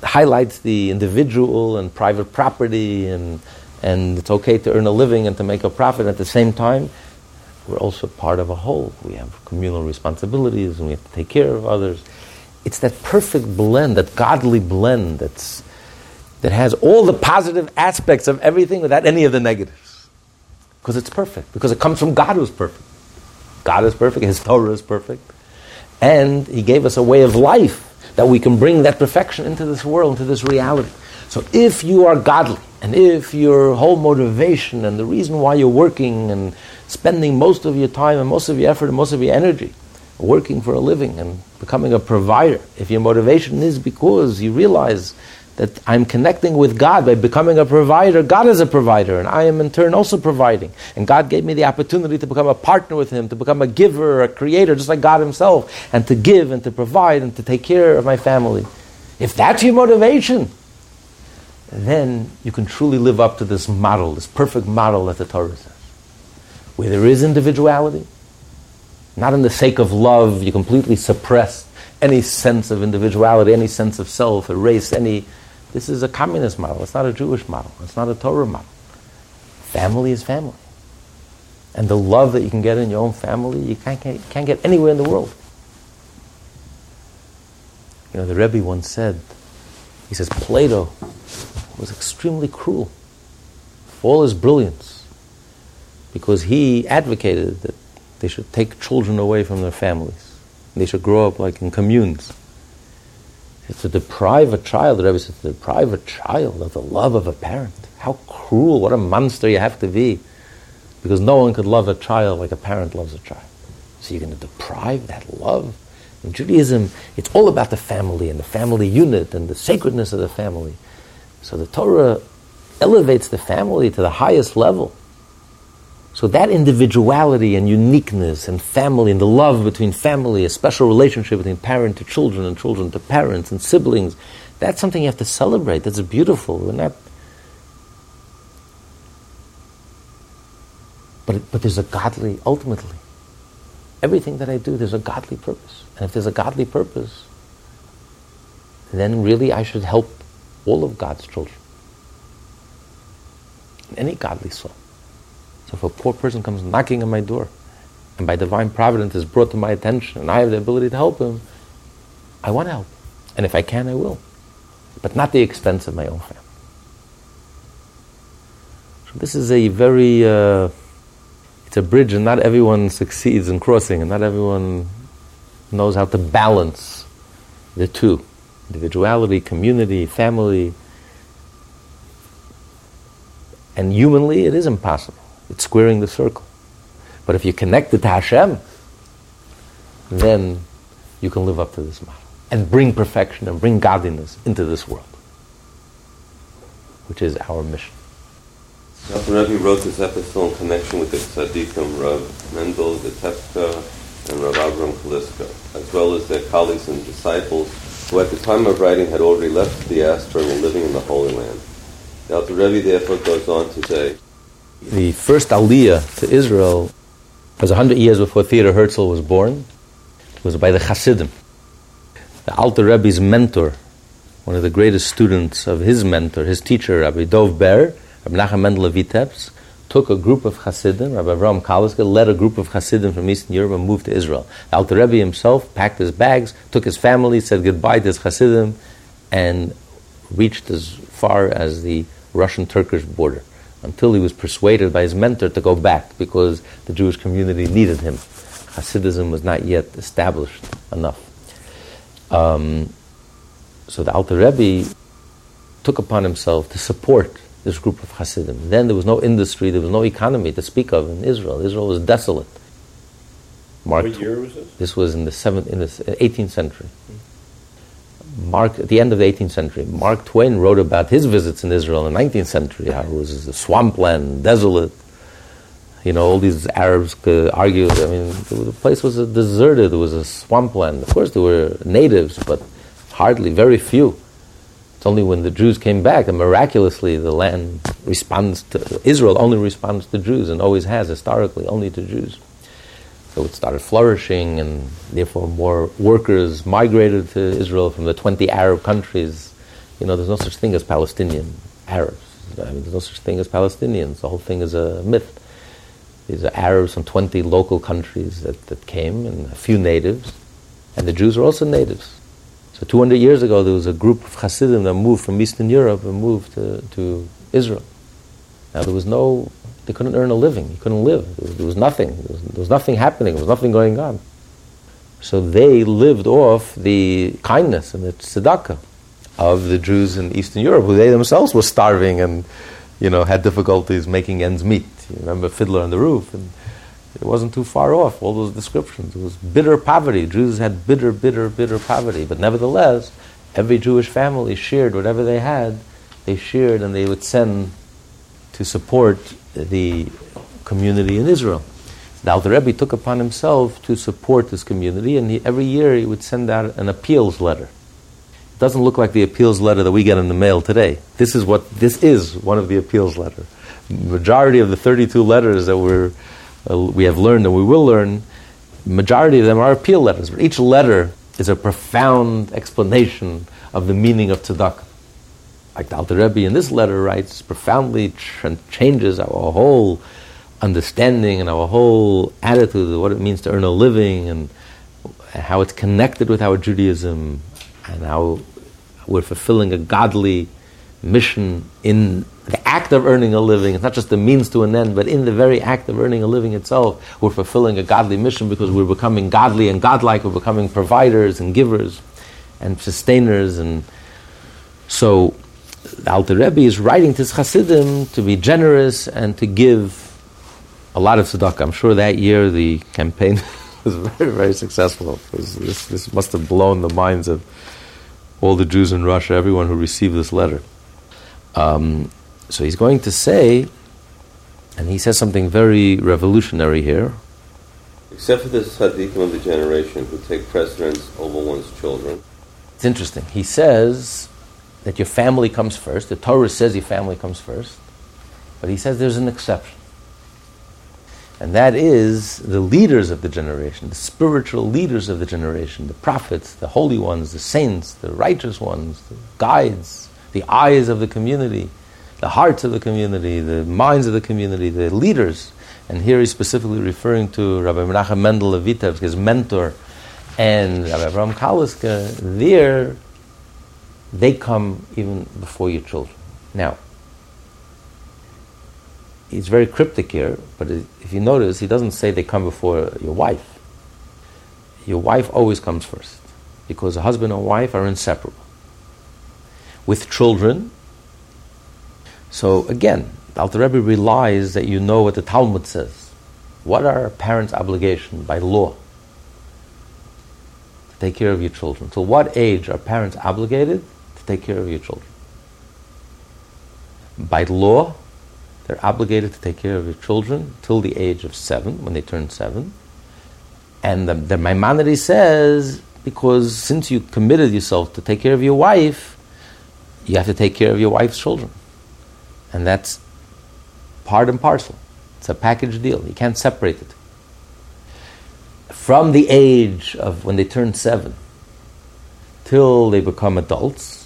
highlights the individual and private property and and it's okay to earn a living and to make a profit at the same time. We're also part of a whole. We have communal responsibilities and we have to take care of others. It's that perfect blend, that godly blend that's that has all the positive aspects of everything without any of the negatives. Because it's perfect. Because it comes from God who's perfect. God is perfect, His Torah is perfect. And He gave us a way of life that we can bring that perfection into this world, into this reality. So if you are godly, and if your whole motivation and the reason why you're working and spending most of your time and most of your effort and most of your energy working for a living and becoming a provider, if your motivation is because you realize that I'm connecting with God by becoming a provider. God is a provider, and I am in turn also providing. And God gave me the opportunity to become a partner with Him, to become a giver, a creator, just like God Himself, and to give and to provide and to take care of my family. If that's your motivation, then you can truly live up to this model, this perfect model that the Torah says. Where there is individuality, not in the sake of love, you completely suppress any sense of individuality, any sense of self, erase any this is a communist model. It's not a Jewish model. It's not a Torah model. Family is family. And the love that you can get in your own family, you can't, can't get anywhere in the world. You know, the Rebbe once said, he says, Plato was extremely cruel all his brilliance because he advocated that they should take children away from their families. They should grow up like in communes to deprive a child, the Rebbe said, to deprive a child of the love of a parent. How cruel, what a monster you have to be. Because no one could love a child like a parent loves a child. So you're going to deprive that love? In Judaism, it's all about the family and the family unit and the sacredness of the family. So the Torah elevates the family to the highest level. So that individuality and uniqueness and family and the love between family, a special relationship between parent to children and children to parents and siblings, that's something you have to celebrate. That's beautiful. We're not. But, but there's a godly, ultimately, everything that I do, there's a godly purpose. And if there's a godly purpose, then really I should help all of God's children. Any godly soul. So if a poor person comes knocking on my door, and by divine providence is brought to my attention, and I have the ability to help him, I want to help. And if I can, I will. But not the expense of my own family. So this is a very, uh, it's a bridge and not everyone succeeds in crossing and not everyone knows how to balance the two. Individuality, community, family. And humanly, it is impossible. It's squaring the circle. But if you connect it to Hashem, then you can live up to this model and bring perfection and bring godliness into this world, which is our mission. Dr. Rebbe wrote this epistle in connection with the tzaddikim Rav Mendel Vitebska and Rav Avram Kaliska, as well as their colleagues and disciples who at the time of writing had already left the diaspora and were living in the Holy Land. The Alter Rebbe therefore goes on to say, the first Aliyah to Israel was 100 years before Theodor Herzl was born. It was by the Hasidim. The Alter Rebbe's mentor, one of the greatest students of his mentor, his teacher, Rabbi Dov Ber, Rabbi Menachem Mendel Vitebsk, took a group of Hasidim, Rabbi Avram Kaliska led a group of Hasidim from Eastern Europe and moved to Israel. The Alter Rebbe himself packed his bags, took his family, said goodbye to his Hasidim, and reached as far as the Russian-Turkish border until he was persuaded by his mentor to go back because the Jewish community needed him. Hasidism was not yet established enough. Um, so the Alter Rebbe took upon himself to support this group of Hasidim. Then there was no industry, there was no economy to speak of in Israel. Israel was desolate. Mark what year was this? This was in the seventh, in the 18th century. Mark, at the end of the 18th century, Mark Twain wrote about his visits in Israel in the 19th century, how it was a swampland, desolate. You know, all these Arabs could argue. I mean, the place was deserted. It was a swampland. Of course, there were natives, but hardly, very few. It's only when the Jews came back and miraculously the land responds to Israel only responds to Jews and always has historically only to Jews. So it started flourishing, and therefore more workers migrated to Israel from the 20 Arab countries. You know, there's no such thing as Palestinian Arabs. I mean, there's no such thing as Palestinians. The whole thing is a myth. These are Arabs from 20 local countries that, that came, and a few natives. And the Jews are also natives. So 200 years ago, there was a group of Hasidim that moved from Eastern Europe and moved to, to Israel. Now, there was no they couldn't earn a living. You couldn't live. There was, there was nothing. There was, there was, nothing happening. There was nothing going on. So they lived off the kindness and the tzedakah of the Jews in Eastern Europe, who they themselves were starving and, you know, had difficulties making ends meet. You remember Fiddler on the Roof, and it wasn't too far off. All those descriptions. It was bitter poverty. Jews had bitter, bitter, bitter poverty. But nevertheless, every Jewish family shared whatever they had. They shared, and they would send to support the community in Israel. Now the Rebbe took upon himself to support this community, and he, every year he would send out an appeals letter. It doesn't look like the appeals letter that we get in the mail today. This is what this is one of the appeals letter. Majority of the 32 letters that we're, uh, we have learned and we will learn, majority of them are appeal letters. But each letter is a profound explanation of the meaning of tzedakah like the Alter Rebbe in this letter writes, profoundly changes our whole understanding and our whole attitude of what it means to earn a living and how it's connected with our Judaism and how we're fulfilling a godly mission in the act of earning a living. It's not just the means to an end, but in the very act of earning a living itself, we're fulfilling a godly mission because we're becoming godly and godlike. We're becoming providers and givers and sustainers. And so the Alter Rebbe is writing to his Hasidim to be generous and to give a lot of tzedakah. I'm sure that year the campaign was very, very successful. Was, this, this must have blown the minds of all the Jews in Russia, everyone who received this letter. Um, so he's going to say, and he says something very revolutionary here. Except for the tzaddikim of the generation who take precedence over one's children. It's interesting. He says that your family comes first. The Torah says your family comes first. But he says there's an exception. And that is the leaders of the generation, the spiritual leaders of the generation, the prophets, the holy ones, the saints, the righteous ones, the guides, the eyes of the community, the hearts of the community, the minds of the community, the leaders. And here he's specifically referring to Rabbi Menachem Mendel of his mentor, and Rabbi Abraham Kaliska. There, they come even before your children. Now, he's very cryptic here, but if you notice, he doesn't say they come before your wife. Your wife always comes first, because a husband and wife are inseparable. With children, so again, Alter Rebbe relies that you know what the Talmud says. What are parent's obligation by law? To take care of your children. To what age are parents obligated take care of your children. By law, they're obligated to take care of your children till the age of seven, when they turn seven. And the, the Maimonides says, because since you committed yourself to take care of your wife, you have to take care of your wife's children. And that's part and parcel. It's a package deal. You can't separate it. From the age of when they turn seven till they become adults,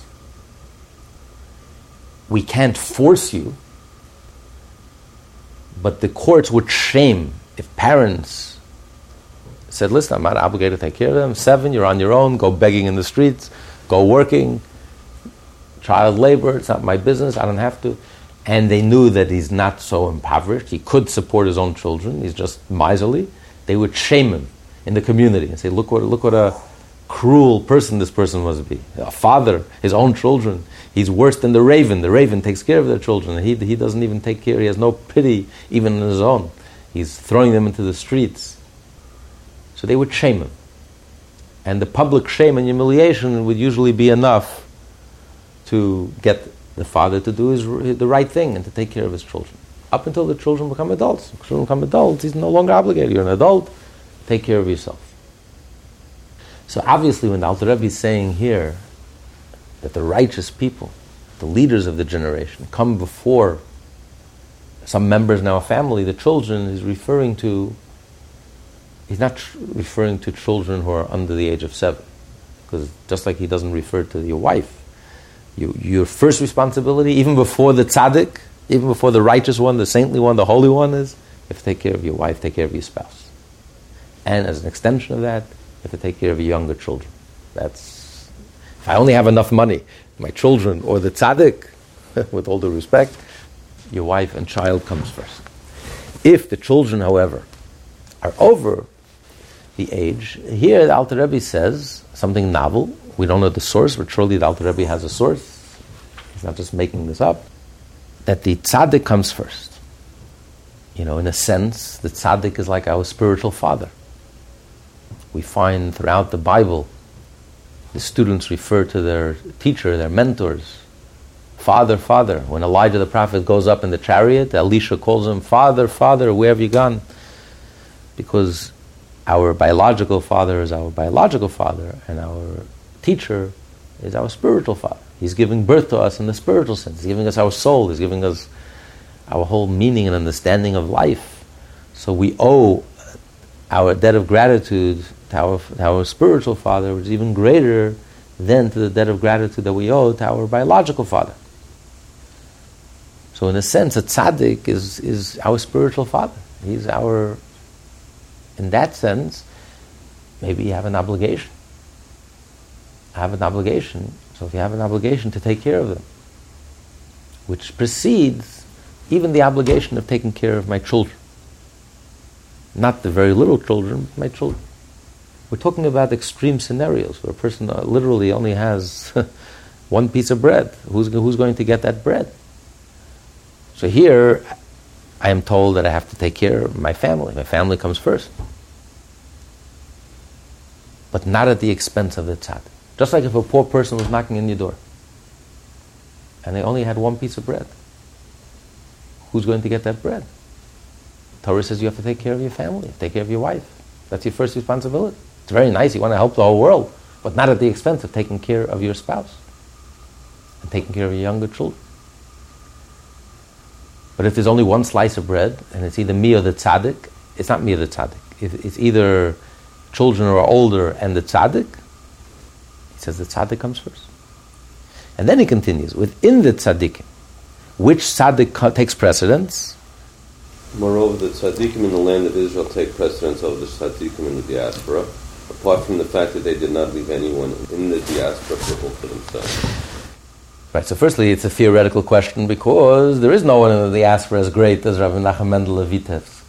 we can't force you, but the courts would shame if parents said, listen, I'm not obligated to take care of them. Seven, you're on your own, go begging in the streets, go working, child labor, it's not my business, I don't have to. And they knew that he's not so impoverished, he could support his own children, he's just miserly. They would shame him in the community and say, look what, look what a cruel person this person must be. A father, his own children. He's worse than the raven. The raven takes care of their children. He, he doesn't even take care, he has no pity even in his own. He's throwing them into the streets. So they would shame him. And the public shame and humiliation would usually be enough to get the father to do his, the right thing and to take care of his children. Up until the children become adults. If children become adults, he's no longer obligated. You're an adult, take care of yourself. So obviously, when the Alter Rebbe is saying here that the righteous people, the leaders of the generation, come before some members now a family, the children, he's referring to. He's not tr- referring to children who are under the age of seven, because just like he doesn't refer to your wife, you, your first responsibility, even before the tzaddik, even before the righteous one, the saintly one, the holy one, is you to take care of your wife, take care of your spouse, and as an extension of that, have to take care of your younger children. That's if I only have enough money, my children or the tzaddik, with all due respect, your wife and child comes first. If the children, however, are over the age, here the Alter Rebbe says something novel. We don't know the source, but surely the Alter Rebbe has a source. He's not just making this up. That the tzaddik comes first. You know, in a sense, the tzaddik is like our spiritual father we find throughout the Bible the students refer to their teacher, their mentors. Father, Father. When Elijah the prophet goes up in the chariot, Elisha calls him, Father, Father, where have you gone? Because our biological father is our biological father, and our teacher is our spiritual father. He's giving birth to us in the spiritual sense. He's giving us our soul. He's giving us our whole meaning and understanding of life. So we owe our debt of gratitude to our, to our spiritual father is even greater than to the debt of gratitude that we owe to our biological father. So, in a sense, a tzaddik is, is our spiritual father. He's our, in that sense, maybe you have an obligation. I have an obligation. So, if you have an obligation to take care of them, which precedes even the obligation of taking care of my children. Not the very little children, my children. We're talking about extreme scenarios where a person uh, literally only has one piece of bread. Who's, who's going to get that bread? So here, I am told that I have to take care of my family. My family comes first. But not at the expense of the tzad. Just like if a poor person was knocking on your door and they only had one piece of bread. Who's going to get that bread? Torah says you have to take care of your family, take care of your wife. That's your first responsibility. It's very nice, you want to help the whole world, but not at the expense of taking care of your spouse and taking care of your younger children. But if there's only one slice of bread, and it's either me or the tzaddik, it's not me or the tzaddik. It's either children are older and the tzaddik, he says the tzaddik comes first. And then he continues, within the tzaddik, which tzaddik takes precedence? Moreover, the tzaddikim in the land of Israel take precedence over the tzaddikim in the diaspora apart from the fact that they did not leave anyone in the diaspora to hold for themselves. Right, so firstly, it's a theoretical question because there is no one in the diaspora as great as Rav Menachem Mendel of Vitebsk.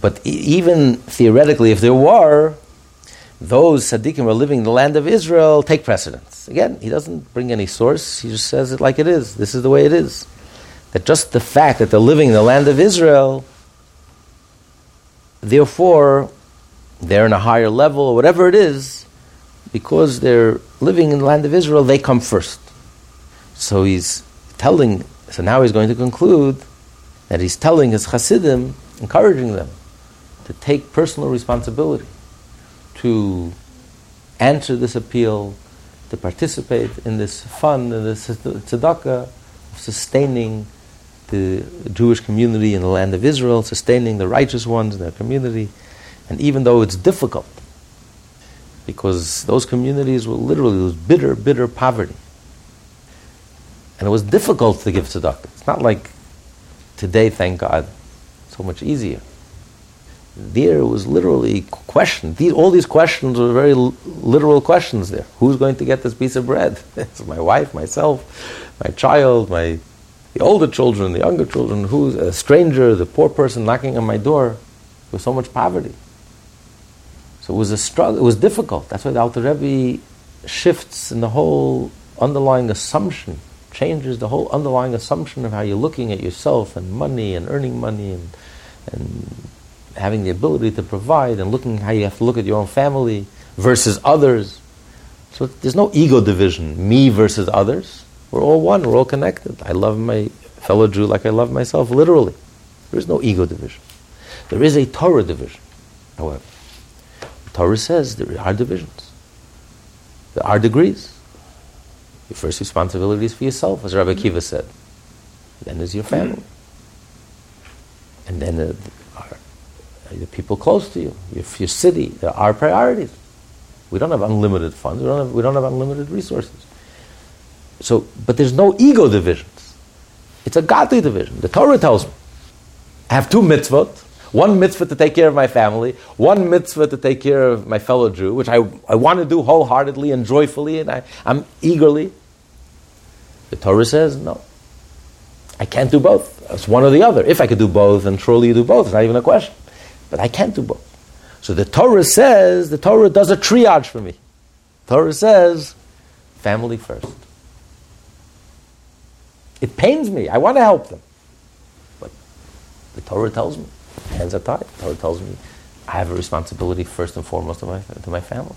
But e- even theoretically, if there were, those tzaddikim who are living in the land of Israel take precedence. Again, he doesn't bring any source, he just says it like it is. This is the way it is. That just the fact that they're living in the land of Israel, therefore, they're in a higher level or whatever it is, because they're living in the land of Israel, they come first. So he's telling, so now he's going to conclude that he's telling his Hasidim, encouraging them to take personal responsibility, to answer this appeal, to participate in this fund, in this tzedakah, of sustaining the Jewish community in the land of Israel, sustaining the righteous ones in their community. And even though it's difficult, because those communities were literally it was bitter, bitter poverty. And it was difficult to give tzedakah. It's not like today, thank God, so much easier. There it was literally question. These, all these questions were very l- literal questions there. Who's going to get this piece of bread? it's my wife, myself, my child, my the older children, the younger children, who's a stranger, the poor person knocking on my door with so much poverty. So it was a struggle. It was difficult. That's why the Alter Rebbe shifts in the whole underlying assumption, changes the whole underlying assumption of how you're looking at yourself and money and earning money and and having the ability to provide and looking how you have to look at your own family versus others. So there's no ego division, me versus others. We're all one, we're all connected. I love my fellow Jew like I love myself, literally. There is no ego division. There is a Torah division, however. Torah says there are divisions. There are degrees. Your first responsibility is for yourself, as Rabbi Akiva said. Then is your family. And then uh, the people close to you, your, your city. There are priorities. We don't have unlimited funds. We don't have, we don't have unlimited resources. So, but there's no ego divisions. It's a godly division. The Torah tells me, I have two mitzvot. One mitzvah to take care of my family, one mitzvah to take care of my fellow Jew, which I, I want to do wholeheartedly and joyfully, and I, I'm eagerly. The Torah says, no, I can't do both. It's one or the other. If I could do both, then surely you do both. It's not even a question. But I can't do both. So the Torah says, the Torah does a triage for me. Torah says, family first. It pains me. I want to help them. But the Torah tells me, hands are tied. Torah tells me, I have a responsibility first and foremost to my, to my family.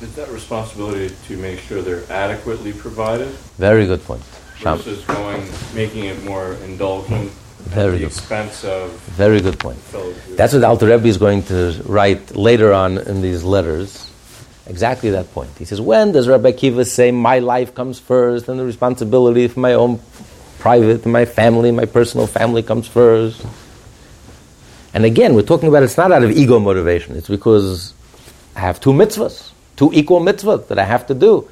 Is that responsibility to make sure they're adequately provided? Very good point. Versus going, making it more indulgent very at the good. expense of Very good point. That's what Alter Rebbe is going to write later on in these letters. Exactly that point. He says, when does Rabbi Akiva say my life comes first and the responsibility for my own private, my family, my personal family comes first? And again, we're talking about it's not out of ego motivation. It's because I have two mitzvahs, two equal mitzvahs that I have to do.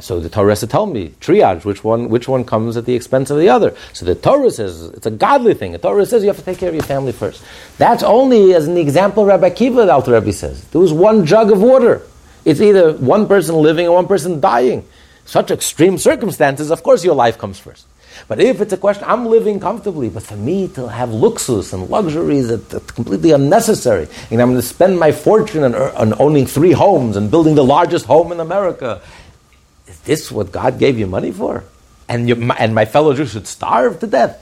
So the Torah has to tell me triage which one which one comes at the expense of the other. So the Torah says it's a godly thing. The Torah says you have to take care of your family first. That's only as an example. Rabbi Akiva, the Alter Rebbe says there was one jug of water. It's either one person living or one person dying. Such extreme circumstances, of course, your life comes first. But if it's a question, I'm living comfortably, but for me to have luxus and luxuries that, that's completely unnecessary, and I'm going to spend my fortune on, on owning three homes and building the largest home in America, is this what God gave you money for? And, you, and my fellow Jews should starve to death?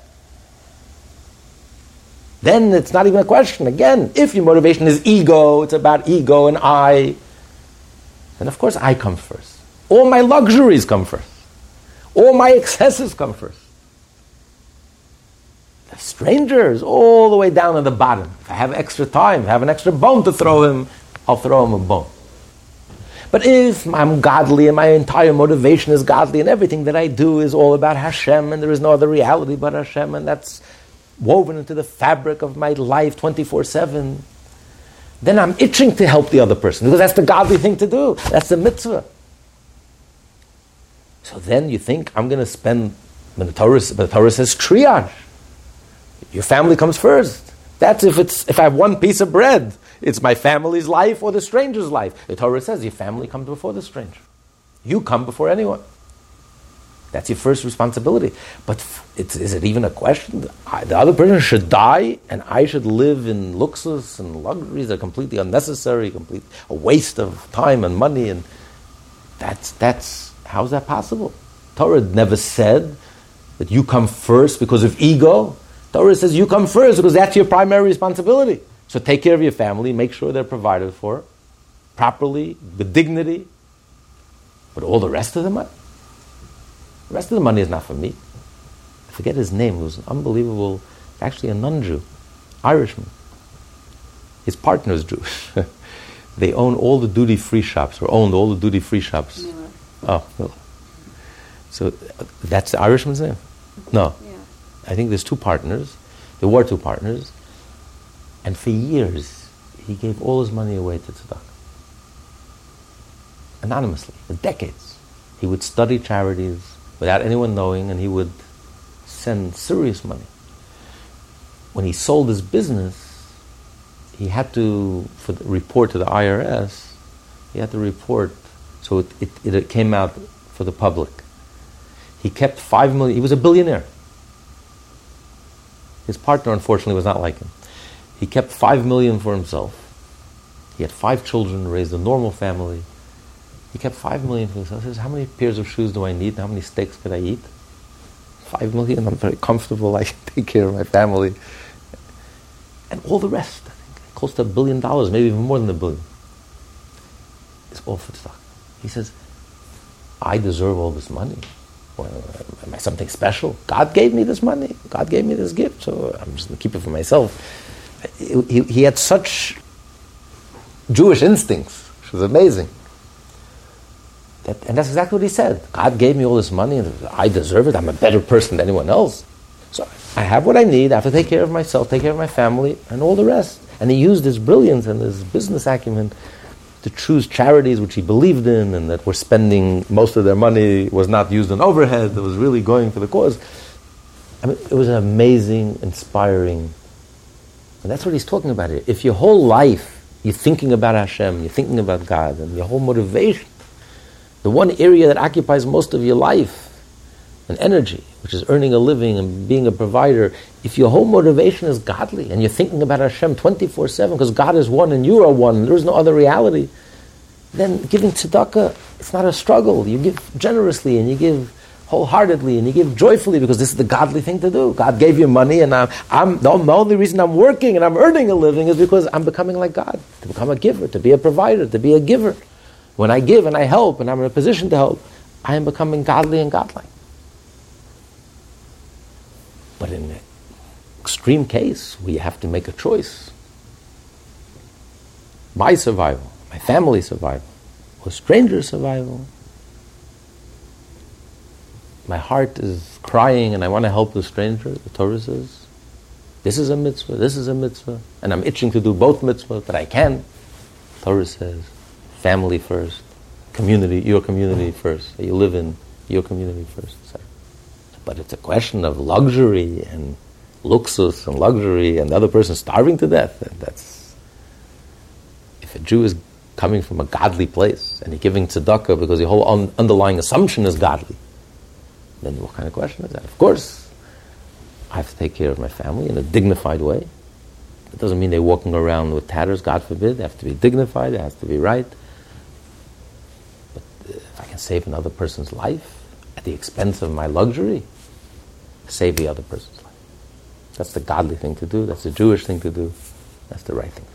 Then it's not even a question. Again, if your motivation is ego, it's about ego and I, then of course I come first. All my luxuries come first. All my excesses come first. Strangers, all the way down at the bottom. If I have extra time, have an extra bone to throw him, I'll throw him a bone. But if I'm godly and my entire motivation is godly and everything that I do is all about Hashem and there is no other reality but Hashem and that's woven into the fabric of my life 24 7, then I'm itching to help the other person because that's the godly thing to do. That's the mitzvah. So then you think I'm going to spend, when the Torah, the Torah says triage. Your family comes first. That's if, it's, if I have one piece of bread. It's my family's life or the stranger's life. The Torah says your family comes before the stranger. You come before anyone. That's your first responsibility. But is it even a question? I, the other person should die, and I should live in luxus and luxuries that are completely unnecessary, complete a waste of time and money, and that's that's how's that possible? Torah never said that you come first because of ego. Torah says you come first because that's your primary responsibility. So take care of your family, make sure they're provided for properly, with dignity. But all the rest of the money, the rest of the money is not for me. I forget his name, was an unbelievable, actually a non-Jew, Irishman. His partner is Jewish. they own all the duty-free shops, or owned all the duty-free shops. Miller. Oh, Miller. So uh, that's the Irishman's name? No. Yeah. I think there's two partners. There were two partners. And for years, he gave all his money away to tzedakah. Anonymously, for decades. He would study charities without anyone knowing, and he would send serious money. When he sold his business, he had to for the report to the IRS. He had to report, so it, it, it came out for the public. He kept five million. He was a billionaire. His partner, unfortunately, was not like him. He kept five million for himself. He had five children, raised a normal family. He kept five million for himself. He says, How many pairs of shoes do I need? How many steaks could I eat? Five million, I'm very comfortable, I can take care of my family. And all the rest, I think, close to a billion dollars, maybe even more than a billion, is all for stock. He says, I deserve all this money. Well, am I something special? God gave me this money. God gave me this gift, so I'm just going to keep it for myself. He, he, had such Jewish instincts, which was amazing. That, and that's exactly what he said. God gave me all this money, and I deserve it. I'm a better person than anyone else. So I have what I need. I have to take care of myself, take care of my family, and all the rest. And he used his brilliance and his business acumen to choose charities which he believed in and that were spending most of their money was not used on overhead, that was really going for the cause. I mean, it was an amazing, inspiring, and that's what he's talking about here. If your whole life you're thinking about Hashem, you're thinking about God, and your whole motivation the one area that occupies most of your life and energy, which is earning a living and being a provider, if your whole motivation is godly and you're thinking about Hashem 24 7 because God is one and you are one, there is no other reality, then giving tzedakah, it's not a struggle. You give generously and you give wholeheartedly and you give joyfully because this is the godly thing to do. God gave you money, and I'm, I'm the only reason I'm working and I'm earning a living is because I'm becoming like God, to become a giver, to be a provider, to be a giver. When I give and I help and I'm in a position to help, I am becoming godly and godlike. But in an extreme case, we have to make a choice. My survival, my family's survival, or stranger's survival. My heart is crying and I want to help the stranger, the Torah says. This is a mitzvah, this is a mitzvah, and I'm itching to do both mitzvahs, but I can't. Torah says family first, community, your community first. You live in your community first. But it's a question of luxury and luxus and luxury, and the other person starving to death. That's if a Jew is coming from a godly place and he's giving tzedakah because the whole un- underlying assumption is godly, then what kind of question is that? Of course, I have to take care of my family in a dignified way. It doesn't mean they're walking around with tatters, God forbid. They have to be dignified, they have to be right But uh, if I can save another person's life at the expense of my luxury, save the other person's life. That's the godly thing to do. That's the Jewish thing to do. That's the right thing.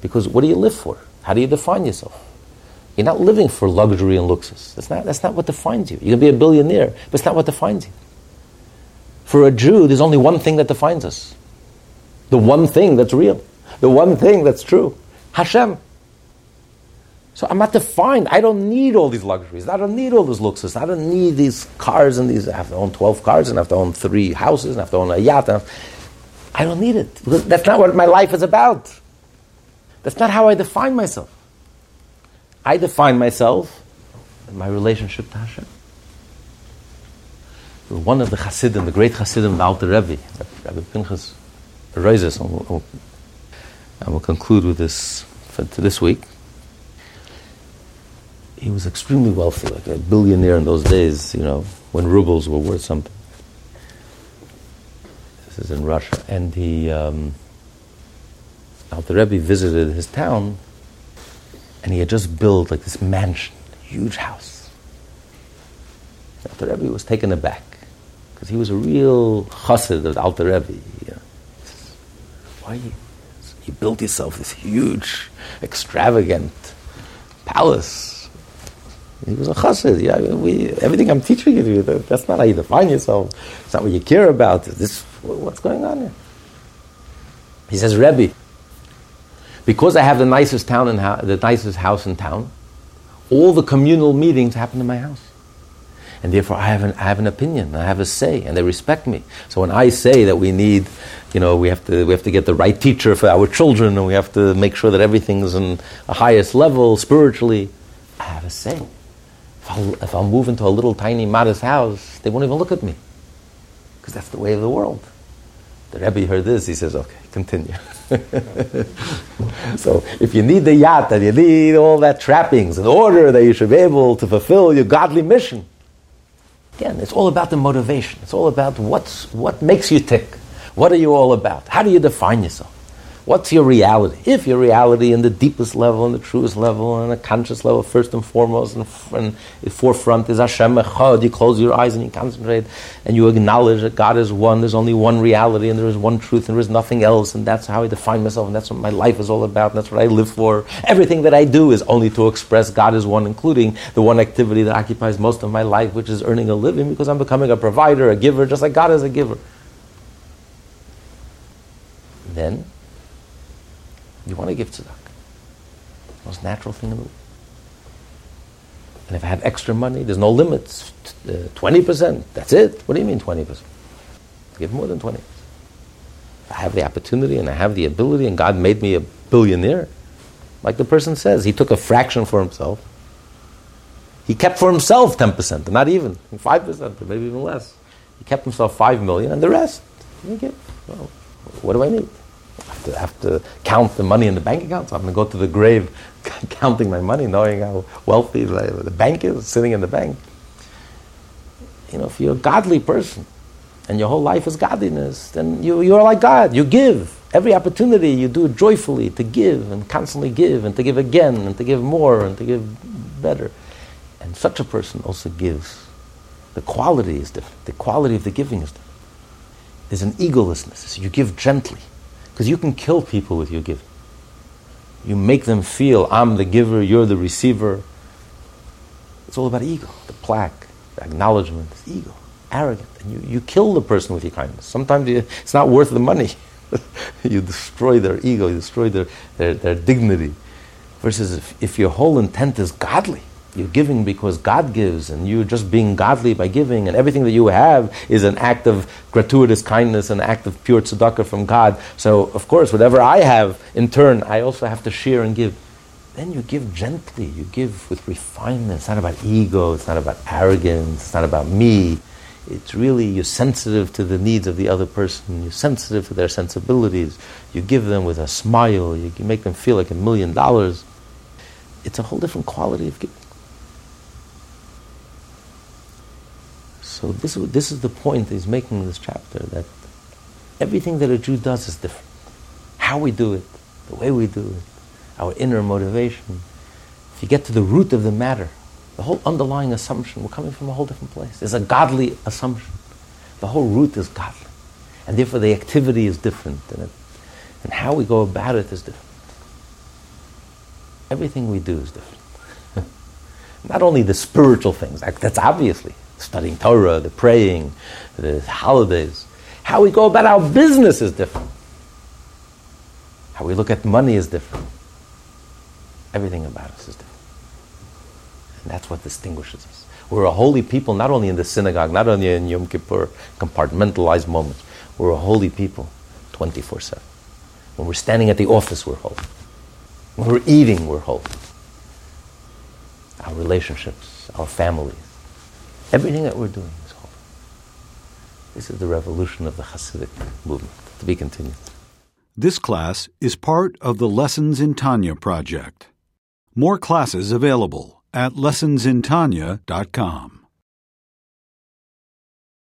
Because what do you live for? How do you define yourself? You're not living for luxury and luxus. That's not, that's not what defines you. You can be a billionaire, but it's not what defines you. For a Jew, there's only one thing that defines us. The one thing that's real. The one thing that's true. Hashem. So I'm not defined. I don't need all these luxuries. I don't need all this luxus. I don't need these cars and these. I have to own 12 cars and I have to own three houses and I have to own a yacht. I don't need it. Because that's not what my life is about. That's not how I define myself. I define myself in my relationship to Hashem. One of the Hasidim, the great Hasidim, the Alter Rebbe, Rabbi Pinchas Reizes, and we'll, we'll conclude with this for this week he was extremely wealthy, like a billionaire in those days, you know, when rubles were worth something. This is in Russia. And he, um, Alter Rebbe visited his town, and he had just built like this mansion, huge house. Alter Rebbe was taken aback, because he was a real chassid of Alter Rebbe. You know. Why you built yourself this huge, extravagant palace? He was a chassid. Yeah, we, everything I'm teaching you, that's not how you define yourself. It's not what you care about. This, what's going on here? He says, Rebbe, because I have the nicest town in the nicest house in town, all the communal meetings happen in my house. And therefore, I have, an, I have an opinion, I have a say, and they respect me. So when I say that we need, you know, we have to, we have to get the right teacher for our children, and we have to make sure that everything's in the highest level spiritually, I have a say. If I'll, if I'll move into a little tiny modest house, they won't even look at me. Because that's the way of the world. The Rebbe heard this, he says, okay, continue. so if you need the yacht and you need all that trappings in order that you should be able to fulfill your godly mission, again, it's all about the motivation. It's all about what's, what makes you tick. What are you all about? How do you define yourself? What's your reality? If your reality in the deepest level, in the truest level, and the conscious level, first and foremost, and, and forefront is Hashem Echad, you close your eyes and you concentrate, and you acknowledge that God is one, there's only one reality, and there is one truth, and there is nothing else, and that's how I define myself, and that's what my life is all about, and that's what I live for. Everything that I do is only to express God is one, including the one activity that occupies most of my life, which is earning a living, because I'm becoming a provider, a giver, just like God is a giver. Then, you want to give tzedakah. Most natural thing in the world. And if I have extra money, there's no limits. Uh, twenty percent. That's it. What do you mean twenty percent? Give more than twenty. I have the opportunity and I have the ability, and God made me a billionaire. Like the person says, he took a fraction for himself. He kept for himself ten percent, not even five percent, maybe even less. He kept himself five million, and the rest. Well, what do I need? To, have to count the money in the bank account. So I'm going to go to the grave counting my money, knowing how wealthy the bank is, sitting in the bank. You know, if you're a godly person and your whole life is godliness, then you, you're like God. You give. Every opportunity, you do it joyfully to give and constantly give and to give again and to give more and to give better. And such a person also gives. The quality is different. The quality of the giving is different. There's an egolessness. You give gently. Because you can kill people with your giving. You make them feel, I'm the giver, you're the receiver. It's all about ego, the plaque, the acknowledgement, ego, arrogant. And you, you kill the person with your kindness. Sometimes you, it's not worth the money. you destroy their ego, you destroy their, their, their dignity. Versus if, if your whole intent is godly, you're giving because God gives, and you're just being godly by giving, and everything that you have is an act of gratuitous kindness, an act of pure tzedakah from God. So, of course, whatever I have, in turn, I also have to share and give. Then you give gently, you give with refinement. It's not about ego, it's not about arrogance, it's not about me. It's really, you're sensitive to the needs of the other person, you're sensitive to their sensibilities. You give them with a smile, you make them feel like a million dollars. It's a whole different quality of giving. So this, this is the point he's making in this chapter, that everything that a Jew does is different. How we do it, the way we do it, our inner motivation. If you get to the root of the matter, the whole underlying assumption, we're coming from a whole different place. It's a godly assumption. The whole root is godly. And therefore the activity is different. And, it, and how we go about it is different. Everything we do is different. Not only the spiritual things, that's obviously studying Torah, the praying, the holidays. How we go about our business is different. How we look at money is different. Everything about us is different. And that's what distinguishes us. We're a holy people, not only in the synagogue, not only in Yom Kippur, compartmentalized moments. We're a holy people 24 7. When we're standing at the office, we're holy. When we're eating, we're holy. Our relationships, our families, Everything that we're doing is holy. This is the revolution of the Hasidic movement. To be continued. This class is part of the Lessons in Tanya project. More classes available at lessonsintanya.com.